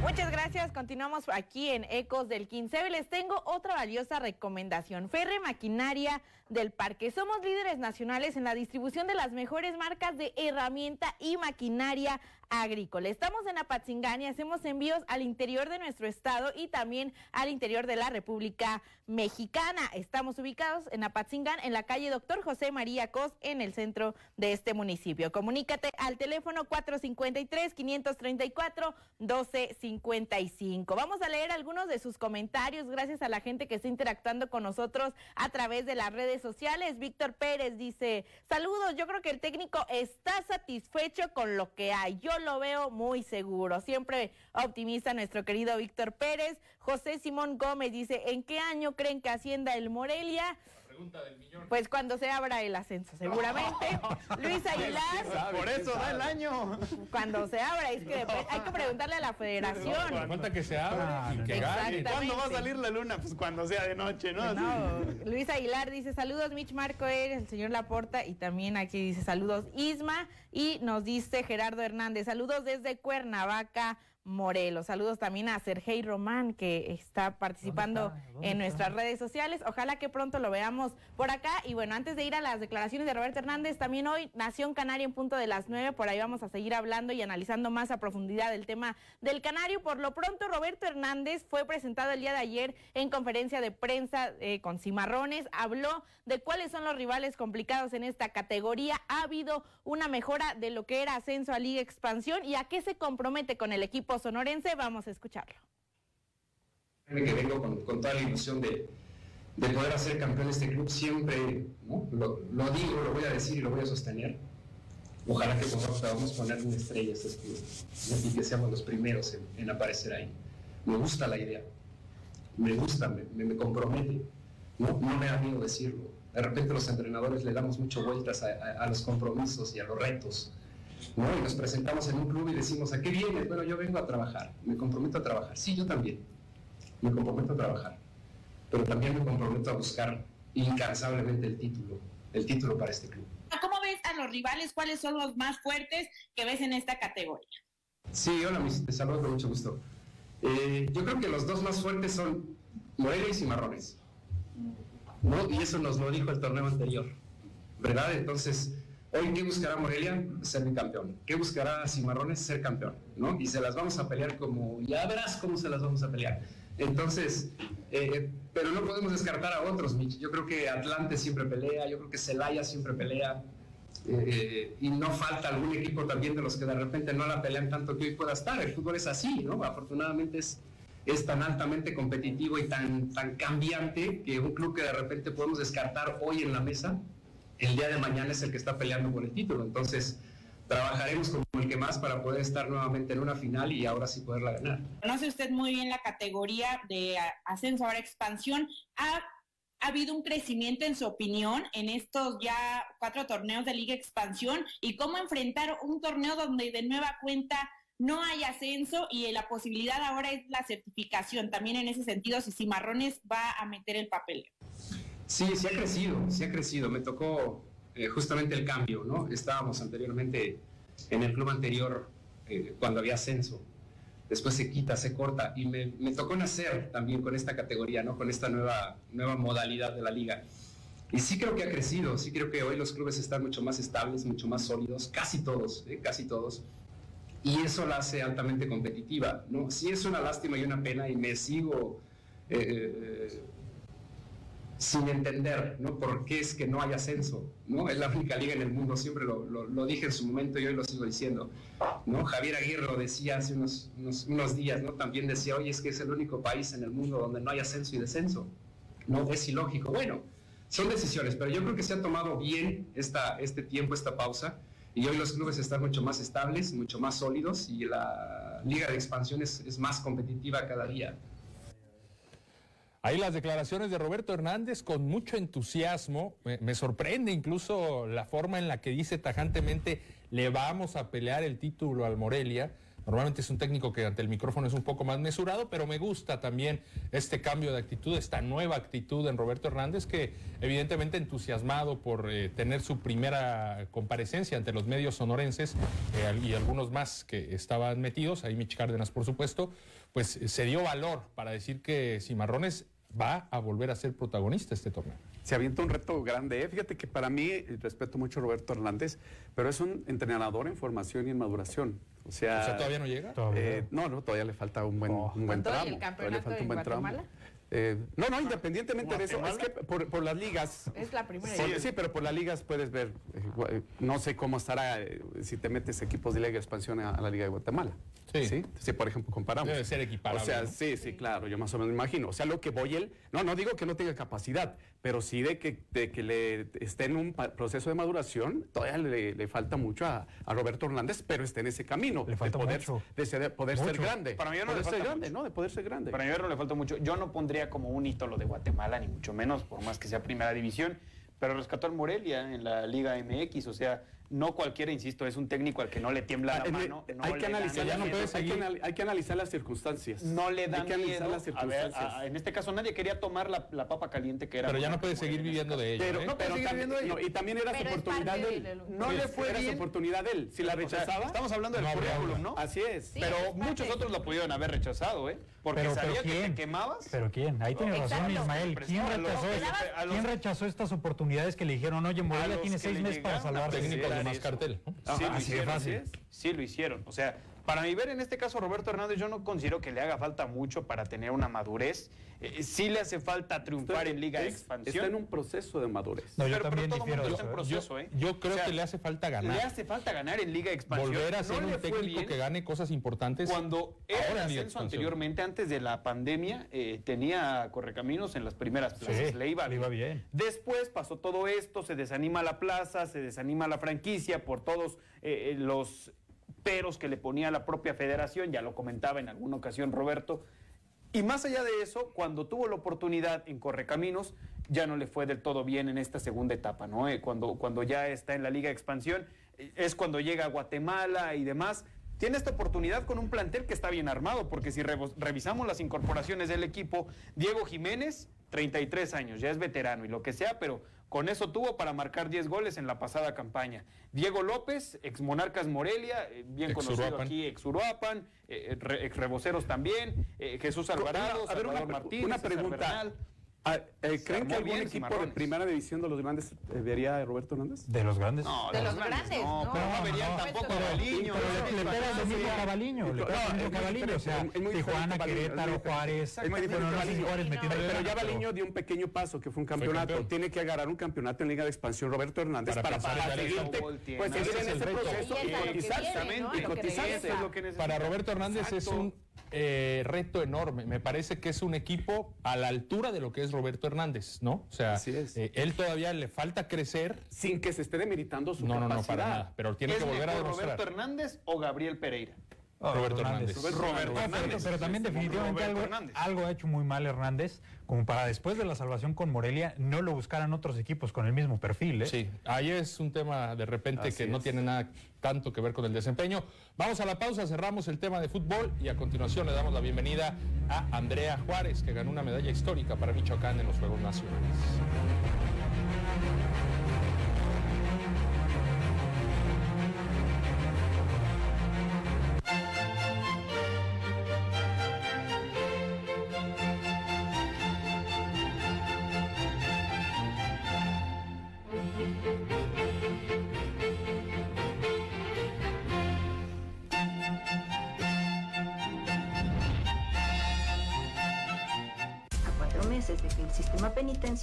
Muchas gracias. Continuamos aquí en Ecos del 15. Les tengo otra valiosa recomendación. Ferre Maquinaria del Parque. Somos líderes nacionales en la distribución de las mejores marcas de herramienta y maquinaria agrícola. Estamos en Apatzingán y hacemos envíos al interior de nuestro estado y también al interior de la República Mexicana. Estamos ubicados en Apatzingán, en la calle Doctor José María Cos, en el centro de este municipio. Comunícate al teléfono 453-534-1255. Vamos a leer algunos de sus comentarios gracias a la gente que está interactuando con nosotros a través de las redes sociales. Víctor Pérez dice, saludos, yo creo que el técnico está satisfecho con lo que hay. Yo lo veo muy seguro. Siempre optimista nuestro querido Víctor Pérez. José Simón Gómez dice, ¿en qué año creen que Hacienda el Morelia? Pues cuando se abra el ascenso, seguramente. Luis Aguilar. Por eso da el año. Cuando se abra, es que hay que preguntarle a la federación. Falta que se abra y que gane. ¿Cuándo va a salir la luna? Pues cuando sea de noche, ¿no? Luis Aguilar dice saludos Mitch Marco, el señor Laporta y también aquí dice saludos Isma y nos dice Gerardo Hernández, saludos desde Cuernavaca, Morelos. Saludos también a Sergei Román, que está participando en nuestras redes sociales. Ojalá que pronto lo veamos por acá. Y bueno, antes de ir a las declaraciones de Roberto Hernández, también hoy Nación Canaria en punto de las nueve. Por ahí vamos a seguir hablando y analizando más a profundidad el tema del canario. Por lo pronto, Roberto Hernández fue presentado el día de ayer en conferencia de prensa eh, con Cimarrones. Habló de cuáles son los rivales complicados en esta categoría. Ha habido una mejora de lo que era ascenso a Liga Expansión y a qué se compromete con el equipo sonorense. Vamos a escucharlo. Que vengo con, toda la ilusión de, poder hacer campeón de este club. Siempre lo, digo, lo voy a decir y lo voy a sostener. Ojalá que podamos poner una estrella este club y que seamos los primeros en, aparecer ahí. Me gusta la idea. me gusta, me, me compromete, ¿no? no me da miedo decirlo. De repente los entrenadores le damos mucho vueltas a, los compromisos y a los retos. ¿No? Y nos presentamos en un club y decimos, ¿a qué vienes? Bueno, yo vengo a trabajar, me comprometo a trabajar. Sí, yo también, me comprometo a trabajar. Pero también me comprometo a buscar incansablemente el título, el título para este club. ¿Cómo ves a los rivales? ¿Cuáles son los más fuertes que ves en esta categoría? Sí, hola, te saludo con mucho gusto. Eh, yo creo que los dos más fuertes son Morelia y Cimarrones. ¿no? Y eso nos lo dijo el torneo anterior, ¿verdad? Entonces, hoy, ¿qué buscará Morelia? Ser campeón. ¿Qué buscará Cimarrones? Ser campeón, ¿no? Y se las vamos a pelear como, ya verás cómo se las vamos a pelear. Entonces, eh, pero no podemos descartar a otros, Mitch. Yo creo que Atlante siempre pelea, yo creo que Celaya siempre pelea. Eh, y no falta algún equipo también de los que de repente no la pelean tanto que hoy pueda estar. El fútbol es así, ¿no? Afortunadamente es, es tan altamente competitivo y tan, tan cambiante que un club que de repente podemos descartar hoy en la mesa, el día de mañana es el que está peleando por el título. Entonces, trabajaremos como el que más para poder estar nuevamente en una final y ahora sí poderla ganar. Conoce usted muy bien la categoría de ascenso, ahora expansión. ¿Ha, ¿Ha habido un crecimiento en su opinión en estos ya cuatro torneos de Liga Expansión y cómo enfrentar un torneo donde de nueva cuenta no hay ascenso y la posibilidad ahora es la certificación. También en ese sentido, si Cimarrones va a meter el papel. Sí, sí ha crecido, sí ha crecido. Me tocó eh, justamente el cambio, ¿no? Estábamos anteriormente en el club anterior eh, cuando había ascenso. Después se quita, se corta y me, tocó nacer también con esta categoría, ¿no? Con esta nueva, nueva modalidad de la liga. Y sí creo que ha crecido, sí creo que hoy los clubes están mucho más estables, mucho más sólidos, casi todos, ¿eh? casi todos y eso la hace altamente competitiva. ¿no? Sí es una lástima y una pena y me sigo sin entender ¿no? por qué es que no hay ascenso. ¿no? Es la única liga en el mundo, siempre lo, lo, dije en su momento y hoy lo sigo diciendo. ¿no? Javier Aguirre lo decía hace unos, unos, días, ¿no? también decía, oye, es que es el único país en el mundo donde no hay ascenso y descenso. No es ilógico. Bueno, son decisiones, pero yo creo que se ha tomado bien esta, este tiempo, esta pausa y hoy los clubes están mucho más estables, mucho más sólidos y la liga de expansión es, más competitiva cada día. Ahí las declaraciones de Roberto Hernández con mucho entusiasmo. me, sorprende incluso la forma en la que dice tajantemente le vamos a pelear el título al Morelia. Normalmente es un técnico que ante el micrófono es un poco más mesurado, pero me gusta también este cambio de actitud, esta nueva actitud en Roberto Hernández, que evidentemente entusiasmado por eh, tener su primera comparecencia ante los medios sonorenses eh, y algunos más que estaban metidos, ahí Mich Cárdenas por supuesto, pues se dio valor para decir que Cimarrones va a volver a ser protagonista este torneo se avienta un reto grande. ¿eh? Fíjate que para mí, respeto mucho a Roberto Hernández, pero es un entrenador en formación y en maduración. O sea, ¿todavía no llega? Eh, no, no, todavía le falta un buen, oh. un buen tramo. El todavía le falta un buen tramo. Eh, no, no, independientemente de eso, es que por, las ligas. Es la primera. Sí, sí, pero por las ligas puedes ver, eh, no sé cómo estará si te metes equipos de Liga de Expansión a, la Liga de Guatemala. Sí. sí. por ejemplo, comparamos. Debe ser equiparable. O sea, sí, sí, claro, yo más o menos me imagino. O sea, lo que voy él, no, no digo que no tenga capacidad, pero sí de que, de que le esté en un proceso de maduración, todavía le, falta mucho a, Roberto Hernández, pero está en ese camino. Le falta de poder, mucho. De, poder ser grande. Para mí no le falta grande, ¿no? De poder ser grande. Para mí no le falta mucho. Yo no pondría como un hito lo de Guatemala, ni mucho menos, por más que sea primera división, pero rescató al Morelia en la Liga MX, o sea, no cualquiera, insisto, es un técnico al que no le tiembla la ah, mano. hay, que analizar, hay, que analizar las circunstancias. No le da hay que analizar las circunstancias. en este caso nadie quería tomar la, papa caliente que era. Pero ya no puede seguir viviendo de ello. Pero, ¿eh? no puede seguir viviendo de ello. y también era su oportunidad de él. No le fue era su oportunidad de él. Si la rechazaba. estamos hablando del currículum, ¿no? Así es. pero muchos otros lo pudieron haber rechazado, ¿eh? Porque sabía que te quemabas. Pero quién, ahí tiene razón Ismael. ¿Quién rechazó estas oportunidades que le dijeron, oye, Morelia tiene seis meses para salvarse? Técnico de más cartel sí, lo hicieron, sí, lo hicieron. O sea, para mi ver, en este caso, Roberto Hernández, yo no considero que le haga falta mucho para tener una madurez. Eh, sí le hace falta triunfar en Liga de Expansión. Está en un proceso de madurez. No, yo también todo difiero está en proceso, ¿eh? Yo creo que le hace falta ganar. Le hace falta ganar en Liga de Expansión. Volver a ser un técnico que gane cosas importantes. Cuando era el ascenso anteriormente, antes de la pandemia, eh, tenía correcaminos en las primeras plazas. le, iba, bien. Después pasó todo esto, se desanima la plaza, se desanima la franquicia por todos eh, los peros que le ponía la propia federación, ya lo comentaba en alguna ocasión Roberto, Y más allá de eso, cuando tuvo la oportunidad en Correcaminos, ya no le fue del todo bien en esta segunda etapa, ¿no? Eh, cuando, cuando ya está en la Liga de Expansión, eh, es cuando llega a Guatemala y demás. Tiene esta oportunidad con un plantel que está bien armado, porque si revisamos las incorporaciones del equipo, Diego Jiménez, 33 años, ya es veterano y lo que sea, pero con eso tuvo para marcar 10 goles en la pasada campaña. Diego López, ex Monarcas Morelia, eh, bien Ex conocido Uruapan. aquí, ex Uruapan, eh, re- ex Reboceros también, eh, Jesús Alvarado, Una- a ver, una, Salvador Martínez, una César pregunta. Ah, eh, ¿Creen que algún equipo de primera división de los grandes eh, vería a Roberto Hernández? De los grandes. No, De los grandes, no, no. pero no No, verían no, tampoco pero- a Baliño. pero no le, verían le pega a lo mismo a Baliño. Le No, pega lo es mismo a muy Cabaliño, o sea, diferente, es muy Tijuana, Baliño, Querétaro. Juárez, Es muy diferente Baliño. Juárez. Pero, ya Baliño dio un pequeño paso, que fue un campeonato. Tiene que agarrar un campeonato en Liga de Expansión Roberto Hernández Para seguir, pues, seguir en ese proceso Y y es a lo que cotizar. viene, ¿no? Exactamente, y A lo que cotizar. regresa. Eso es lo que necesita. Para Roberto Hernández es un eh, reto enorme. Me parece que es un equipo a la altura de lo que es Roberto Hernández, ¿no? O sea, Así es. eh, él todavía le falta crecer. Sin que se esté demeritando su No, no, capacidad. no, para nada. Pero tiene ¿Es que volver a demostrar. Roberto Hernández o Gabriel Pereira? Oh, Roberto Hernández. Roberto Roberto Hernández. No, pero- Hernández. pero también definitivamente algo, Hernández. algo ha hecho muy mal Hernández, como para después de la salvación con Morelia no lo buscaran otros equipos con el mismo perfil. ¿eh? Sí, ahí es un tema de repente Así que no tiene nada tanto que ver con el desempeño. Vamos a la pausa, cerramos el tema de fútbol y a continuación le damos la bienvenida a Andrea Juárez, que ganó una medalla histórica para Michoacán en los Juegos Nacionales.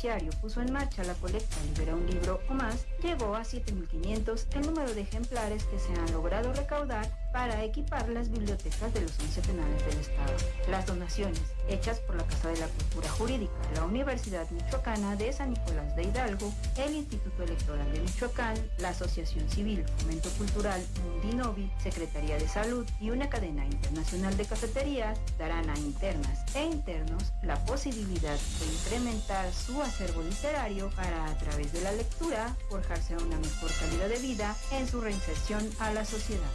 Penitenciario puso en marcha la colecta Libera un libro o más, llegó a 7.500 el número de ejemplares que se han logrado recaudar para equipar las bibliotecas de los 11 penales del Estado. Las donaciones, hechas por la Casa de la Cultura Jurídica, la Universidad Michoacana de San Nicolás de Hidalgo, el Instituto Electoral de Michoacán, la Asociación Civil Fomento Cultural Mundinovi, Secretaría de Salud y una cadena internacional de cafeterías darán a internas e internos la posibilidad de incrementar su acervo literario para a través de la lectura forjarse una mejor calidad de vida en su reinserción a la sociedad.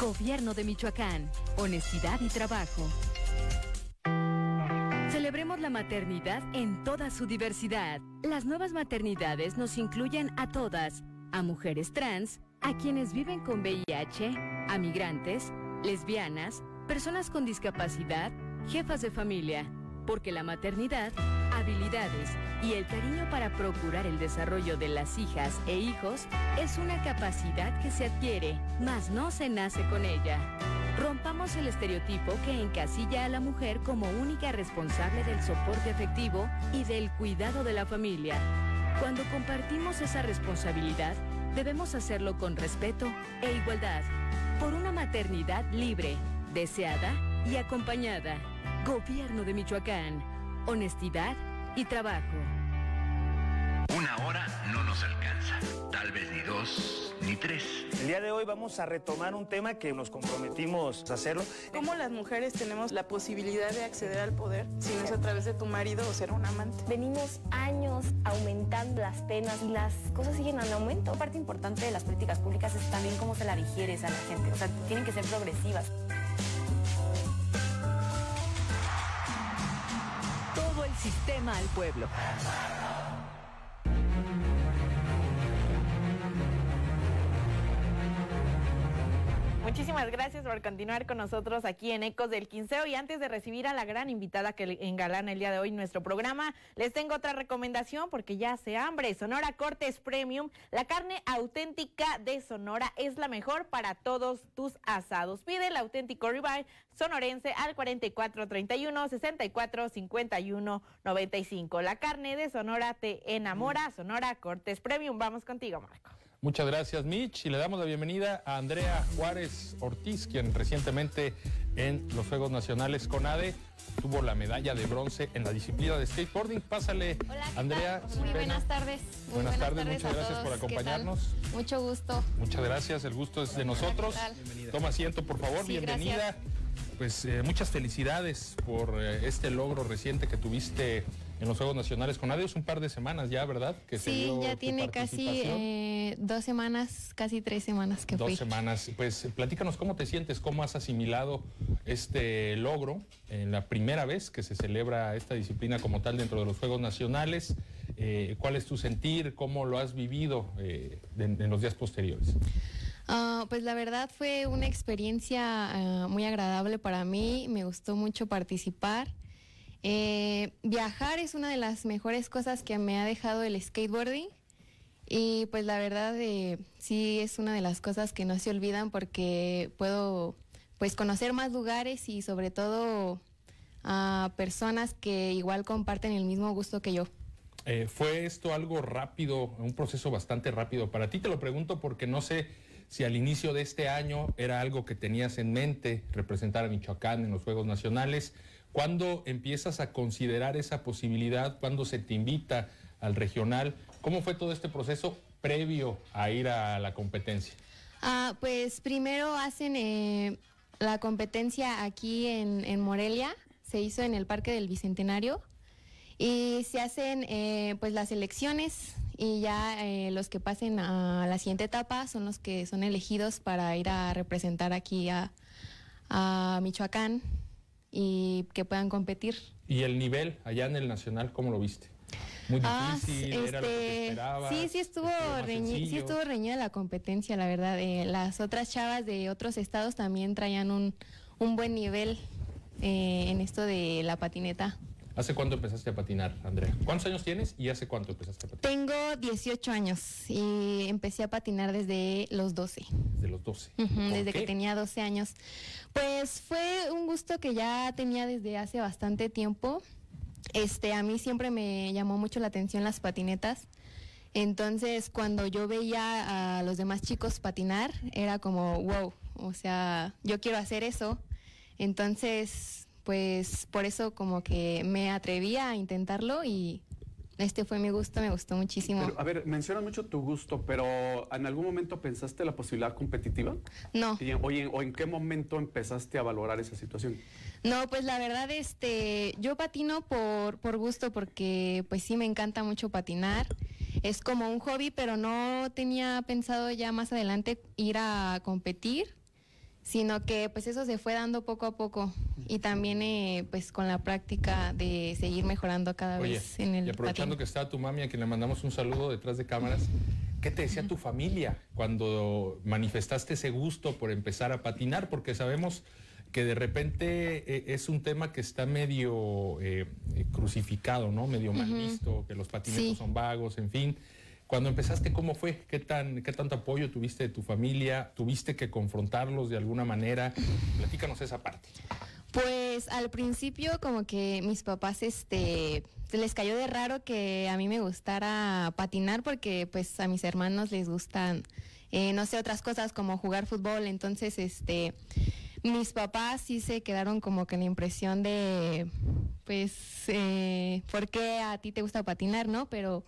Gobierno de Michoacán. Honestidad y trabajo. Celebremos la maternidad en toda su diversidad. Las nuevas maternidades nos incluyen a todas, a mujeres trans, a quienes viven con VIH, a migrantes, lesbianas, personas con discapacidad, jefas de familia, porque la maternidad, habilidades y el cariño para procurar el desarrollo de las hijas e hijos es una capacidad que se adquiere, mas no se nace con ella. Rompamos el estereotipo que encasilla a la mujer como única responsable del soporte afectivo y del cuidado de la familia. Cuando compartimos esa responsabilidad, debemos hacerlo con respeto e igualdad, por una maternidad libre, deseada y acompañada. Gobierno de Michoacán. Honestidad y trabajo. Una hora no nos alcanza. Tal vez ni dos, ni tres. El día de hoy vamos a retomar un tema que nos comprometimos a hacerlo. ¿Cómo las mujeres tenemos la posibilidad de acceder al poder si no es a través de tu marido o ser un amante? Venimos años aumentando las penas y las cosas siguen en aumento. Parte importante de las políticas públicas es también cómo se la digieres a la gente. O sea, tienen que ser progresivas. El sistema al pueblo. Muchísimas gracias por continuar con nosotros aquí en Ecos del Quinceo y antes de recibir a la gran invitada que engalana el día de hoy nuestro programa, les tengo otra recomendación porque ya hace hambre. Sonora Cortes Premium, la carne auténtica de Sonora es la mejor para todos tus asados. Pide el auténtico ribeye sonorense al 4431 64 51 95. La carne de Sonora te enamora. Sonora Cortes Premium. Vamos contigo, Marco. Muchas gracias, Mitch. Y le damos la bienvenida a Andrea Juárez Ortiz, quien recientemente en los Juegos Nacionales con ADE tuvo la medalla de bronce en la disciplina de skateboarding. Pásale, Andrea. sin Muy pena. buenas tardes. Muy Buenas tardes, muchas gracias por acompañarnos. Mucho gusto. Muchas gracias, el gusto es de nosotros. Toma asiento, por favor, Sí, bienvenida. gracias. pues eh, muchas felicidades por eh, este logro reciente que tuviste en los Juegos Nacionales con Adiós, un par de semanas ya, ¿verdad? Que sí, ya tiene casi eh, dos semanas, casi tres semanas que dos fui. Semanas. Pues platícanos cómo te sientes, cómo has asimilado este logro en la primera vez que se celebra esta disciplina como tal dentro de los Juegos Nacionales. Eh, ¿Cuál es tu sentir? ¿Cómo lo has vivido eh, en, los días posteriores? Ah, pues la verdad fue una experiencia ah, muy agradable para mí, me gustó mucho participar. Eh, viajar es una de las mejores cosas que me ha dejado el skateboarding y pues la verdad eh, sí es una de las cosas que no se olvidan porque puedo pues conocer más lugares y sobre todo a personas que igual comparten el mismo gusto que yo. Eh, ¿Fue esto algo rápido, un proceso bastante rápido para ti? Te lo pregunto porque no sé si al inicio de este año era algo que tenías en mente, representar a Michoacán en los Juegos Nacionales, ¿Cuándo empiezas a considerar esa posibilidad? ¿Cuándo se te invita al regional? ¿Cómo fue todo este proceso previo a ir a la competencia? Ah, pues primero hacen eh, la competencia aquí en, Morelia, se hizo en el Parque del Bicentenario y se hacen eh, pues las elecciones y ya eh, los que pasen a la siguiente etapa son los que son elegidos para ir a representar aquí a Michoacán y que puedan competir. ¿Y el nivel allá en el Nacional, cómo lo viste? Muy ah, difícil, era lo que este, Sí, sí estuvo, sí estuvo reñida la competencia, la verdad. Eh, las otras chavas de otros estados también traían un, un buen nivel eh, en esto de la patineta. ¿Hace cuánto empezaste a patinar, Andrea? ¿Cuántos años tienes y hace cuánto empezaste a patinar? Tengo 18 años y empecé a patinar desde los 12. Desde los 12. desde que tenía 12 años. Pues fue un gusto que ya tenía desde hace bastante tiempo. Este, a mí siempre me llamó mucho la atención las patinetas. Entonces, cuando yo veía a los demás chicos patinar, era como, wow, o sea, yo quiero hacer eso. Entonces, pues por eso como que me atreví a intentarlo y este fue mi gusto, me gustó muchísimo. a ver, mencionas mucho tu gusto, pero ¿en algún momento pensaste la posibilidad competitiva? No. ¿O en qué momento empezaste a valorar esa situación? No, pues la verdad, este, yo patino por, por gusto porque pues sí me encanta mucho patinar. Es como un hobby, pero no tenía pensado ya más adelante ir a competir sino que pues eso se fue dando poco a poco y también eh, pues con la práctica de seguir mejorando cada vez en el y aprovechando que está tu mami a quien le mandamos un saludo detrás de cámaras ¿qué te decía tu familia cuando manifestaste ese gusto por empezar a patinar? porque sabemos que de repente eh, es un tema que está medio eh, crucificado, ¿no? Medio mal visto, que los patinetos son vagos, en fin. Cuando empezaste, ¿cómo fue? ¿Qué, tan, ¿Qué tanto apoyo tuviste de tu familia? ¿Tuviste que confrontarlos de alguna manera? Platícanos esa parte. Pues al principio como que mis papás este les cayó de raro que a mí me gustara patinar porque pues a mis hermanos les gustan eh, no sé otras cosas como jugar fútbol entonces este mis papás sí se quedaron como que la impresión de pues eh, ¿por qué a ti te gusta patinar no? Pero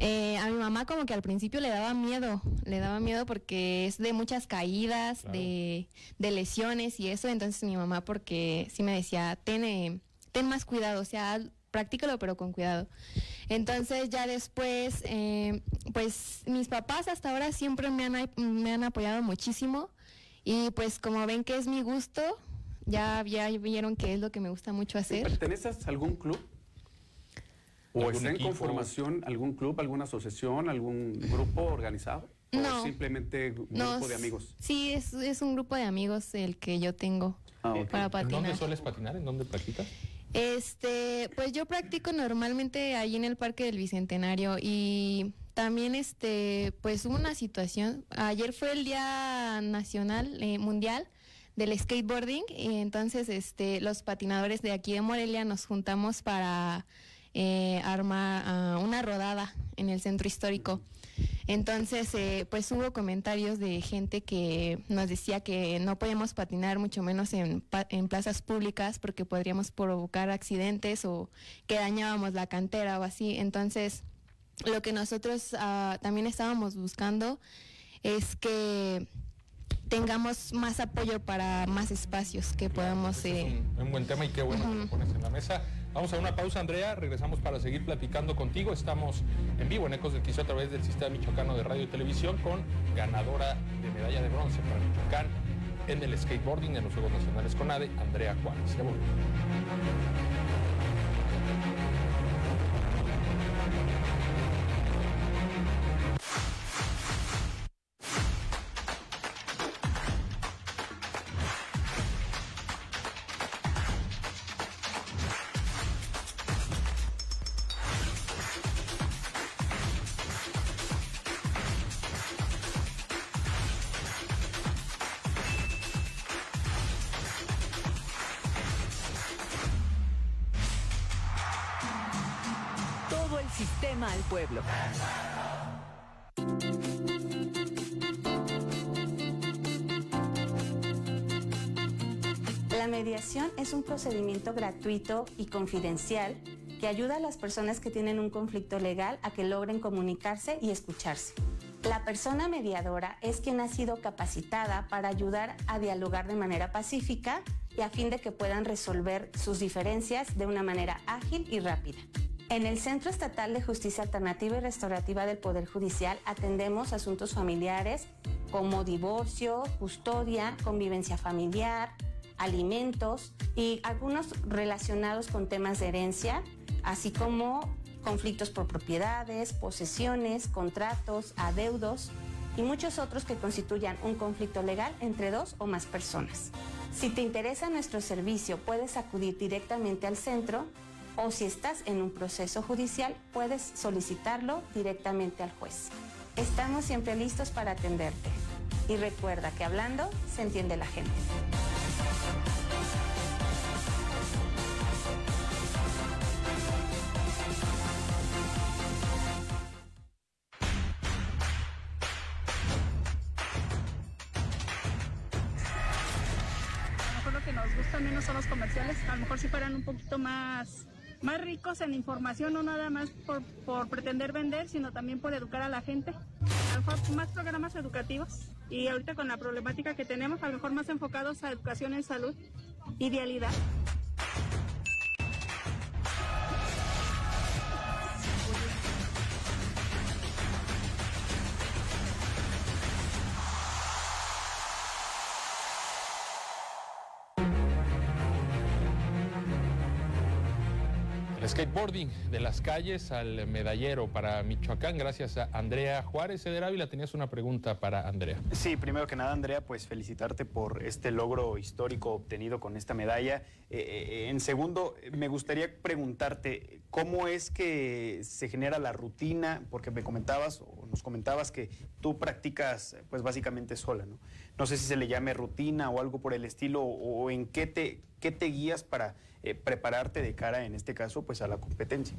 eh, a mi mamá como que al principio le daba miedo, le daba miedo porque es de muchas caídas, de, lesiones y eso, entonces mi mamá porque sí me decía, ten, eh, ten más cuidado, o sea, practícalo pero con cuidado. Entonces ya después, eh, pues mis papás hasta ahora siempre me han, me han apoyado muchísimo y pues como ven que es mi gusto, ya, ya vieron que es lo que me gusta mucho hacer. ¿Perteneces a algún club? ¿O está en conformación algún club, alguna asociación, algún grupo organizado? No. ¿O simplemente un grupo de amigos? Sí, es, es, un grupo de amigos el que yo tengo ah, para patinar. ¿En dónde sueles patinar? ¿En dónde practicas? Este, pues yo practico normalmente ahí en el Parque del Bicentenario y también este, pues hubo una situación, ayer fue el Día Nacional eh, Mundial del skateboarding y entonces este los patinadores de aquí de Morelia nos juntamos para eh, armar ah, una rodada en el centro histórico. Entonces, eh, pues hubo comentarios de gente que nos decía que no podíamos patinar, mucho menos en, plazas públicas, porque podríamos provocar accidentes o que dañábamos la cantera o así. Entonces, lo que nosotros ah, también estábamos buscando es que tengamos más apoyo para más espacios que podamos... Eh, un, buen tema y qué bueno que lo pones en la mesa. Vamos a una pausa, Andrea. Regresamos para seguir platicando contigo. Estamos en vivo en Ecos del Quiso a través del Sistema Michoacano de Radio y Televisión con ganadora de medalla de bronce para Michoacán en el skateboarding en los Juegos Nacionales con ADE, Andrea Juárez. pueblo. Y confidencial que ayuda a las personas que tienen un conflicto legal a que logren comunicarse y escucharse. La persona mediadora es quien ha sido capacitada para ayudar a dialogar de manera pacífica y a fin de que puedan resolver sus diferencias de una manera ágil y rápida. En el Centro Estatal de Justicia Alternativa y Restaurativa del Poder Judicial atendemos asuntos familiares como divorcio, custodia, convivencia familiar, alimentos y algunos relacionados con temas de herencia, así como conflictos por propiedades, posesiones, contratos, adeudos y muchos otros que constituyan un conflicto legal entre dos o más personas. Si te interesa nuestro servicio, puedes acudir directamente al centro o si estás en un proceso judicial, puedes solicitarlo directamente al juez. Estamos siempre listos para atenderte. Y recuerda que hablando se entiende la gente. Fueran un poquito más más ricos en información, no nada más por, por pretender vender, sino también por educar a la gente. A lo mejor más programas educativos y ahorita con la problemática que tenemos, a lo mejor más enfocados a educación en salud y skateboarding de las calles al medallero para Michoacán, gracias a Andrea Juárez. de Ávila, tenías una pregunta para Andrea. Sí, primero que nada, Andrea, pues felicitarte por este logro histórico obtenido con esta medalla. Eh, eh, en segundo, me gustaría preguntarte, ¿cómo es que se genera la rutina? Porque me comentabas, o nos comentabas que tú practicas, pues básicamente sola, ¿no? No sé si se le llame rutina o algo por el estilo, o en qué te, qué te guías para eh, prepararte de cara, en este caso, pues a la competencia?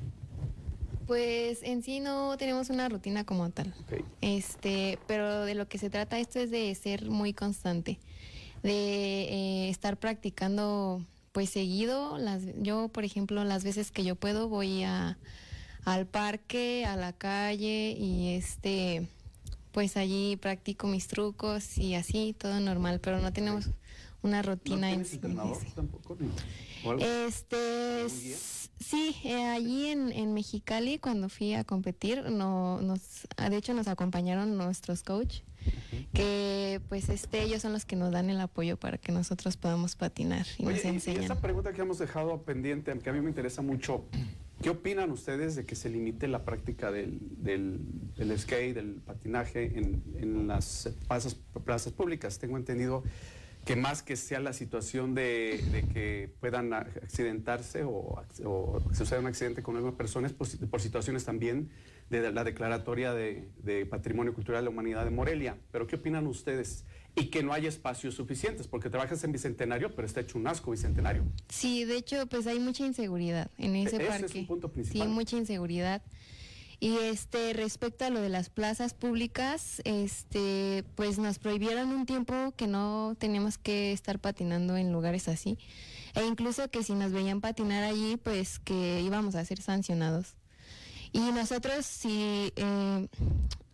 Pues en sí no tenemos una rutina como tal. Este, pero de lo que se trata esto es de ser muy constante, de eh, estar practicando pues seguido. Las, yo, por ejemplo, las veces que yo puedo voy a, al parque, a la calle y este, pues allí practico mis trucos y así, todo normal, pero no tenemos una rutina en sí. Tampoco, este, sí, eh, allí en, en, Mexicali cuando fui a competir, no, nos, ah, de hecho nos acompañaron nuestros coach, que pues este ellos son los que nos dan el apoyo para que nosotros podamos patinar y nos enseñan. Y esa pregunta que hemos dejado pendiente, que a mí me interesa mucho, ¿qué opinan ustedes de que se limite la práctica del, del, del skate, del patinaje en, en las plazas, plazas públicas? Tengo entendido que más que sea la situación de, que puedan accidentarse o, o suceda un accidente con algunas personas por, por, situaciones también de la declaratoria de, Patrimonio Cultural de la Humanidad de Morelia. Pero ¿qué opinan ustedes? Y que no hay espacios suficientes, porque trabajas en Bicentenario, pero está hecho un asco Bicentenario. Sí, de hecho, pues hay mucha inseguridad en ese, ese parque. Es un punto principal. Sí, mucha inseguridad. Y este respecto a lo de las plazas públicas, este pues nos prohibieron un tiempo que no teníamos que estar patinando en lugares así. E incluso que si nos veían patinar allí, pues que íbamos a ser sancionados. Y nosotros, si eh,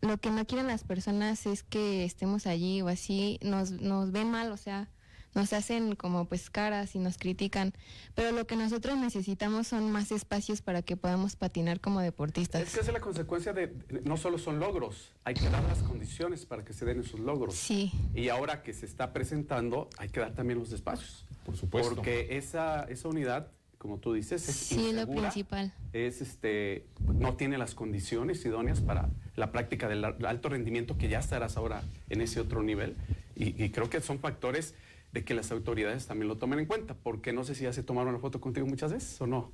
lo que no quieren las personas es que estemos allí o así, nos, nos ven mal, o sea, nos hacen como pues caras y nos critican, pero lo que nosotros necesitamos son más espacios para que podamos patinar como deportistas. Es que esa es la consecuencia de, no solo son logros, hay que dar las condiciones para que se den esos logros. Sí. Y ahora que se está presentando, hay que dar también los espacios. Por supuesto. Porque esa, esa unidad, como tú dices, es Sí, lo insegura, principal. es este, no tiene las condiciones idóneas para la práctica del al- alto rendimiento que ya estarás ahora en ese otro nivel. Y, y creo que son factores de que las autoridades también lo tomen en cuenta, porque no sé si ya se tomaron la foto contigo muchas veces o no.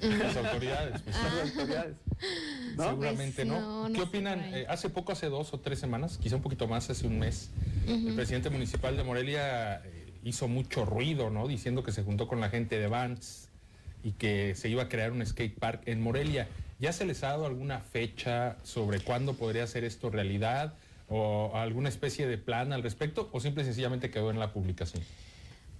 Las autoridades. pues, Las autoridades. ¿no? Seguramente Pues, no. no, ¿Qué no opinan? Eh, hace poco, hace dos o tres semanas, quizá un poquito más, hace un mes, el presidente municipal de Morelia eh, hizo mucho ruido, ¿no? Diciendo que se juntó con la gente de Vans y que se iba a crear un skate park en Morelia. ¿Ya se les ha dado alguna fecha sobre cuándo podría ser esto realidad? ¿O alguna especie de plan al respecto? ¿O simple y sencillamente quedó en la publicación?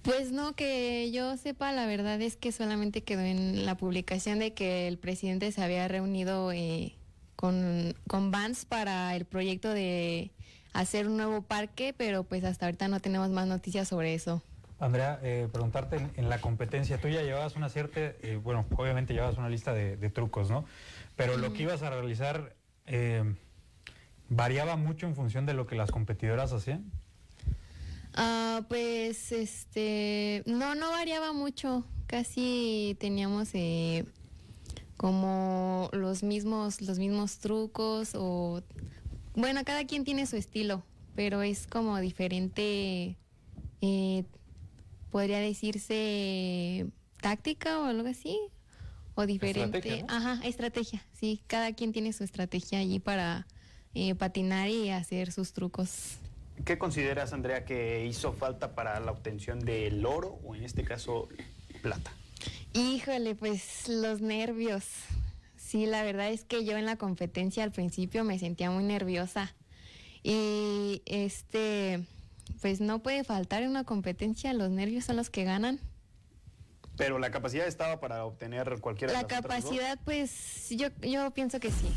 Pues no, que yo sepa, la verdad es que solamente quedó en la publicación de que el presidente se había reunido eh, con, con Vans para el proyecto de hacer un nuevo parque, pero pues hasta ahorita no tenemos más noticias sobre eso. Andrea, eh, preguntarte en, en la competencia, tú ya llevabas una cierta, eh, bueno, obviamente llevabas una lista de, de trucos, ¿no? Pero lo que ibas a realizar eh, variaba mucho en función de lo que las competidoras hacían. Ah, pues este, no, no variaba mucho, casi teníamos eh, como los mismos, los mismos trucos o, bueno, cada quien tiene su estilo, pero es como diferente, eh, podría decirse táctica o algo así, o diferente, Estrategia, ¿no? ajá, estrategia, sí, cada quien tiene su estrategia allí para eh, patinar y hacer sus trucos. ¿Qué consideras, Andrea, que hizo falta para la obtención del oro o en este caso plata? Híjole, pues los nervios. Sí, la verdad es que yo en la competencia al principio me sentía muy nerviosa. Y este, pues no puede faltar en una competencia, los nervios son los que ganan. Pero la capacidad estaba para obtener cualquiera La de las otras dos. capacidad, pues yo, yo pienso que sí.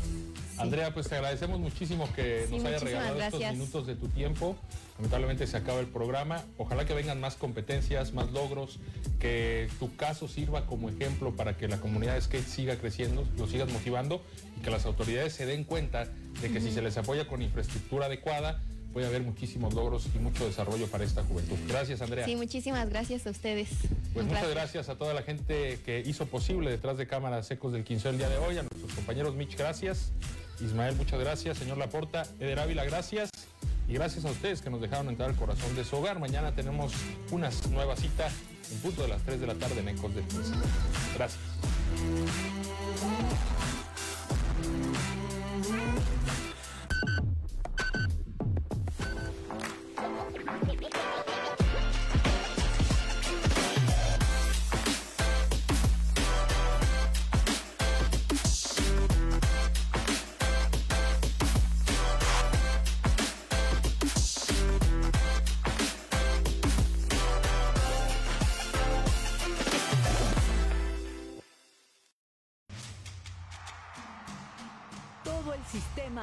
Andrea, pues te agradecemos muchísimo que Sí, nos haya regalado gracias. estos minutos de tu tiempo. Lamentablemente se acaba el programa. Ojalá que vengan más competencias, más logros, que tu caso sirva como ejemplo para que la comunidad de skate siga creciendo, lo sigas motivando y que las autoridades se den cuenta de que si se les apoya con infraestructura adecuada, puede haber muchísimos logros y mucho desarrollo para esta juventud. Gracias, Andrea. Sí, muchísimas gracias a ustedes. Pues Un muchas placer. gracias a toda la gente que hizo posible detrás de cámaras Ecos del 15 el día de hoy, a nuestros compañeros Mitch, gracias. Ismael, muchas gracias. Señor Laporta, Eder Ávila, gracias. Y gracias a ustedes que nos dejaron entrar al corazón de su hogar. Mañana tenemos una nueva cita en punto de las 3 de la tarde en Ecos del 15. Gracias.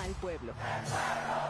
Todo el sistema al pueblo.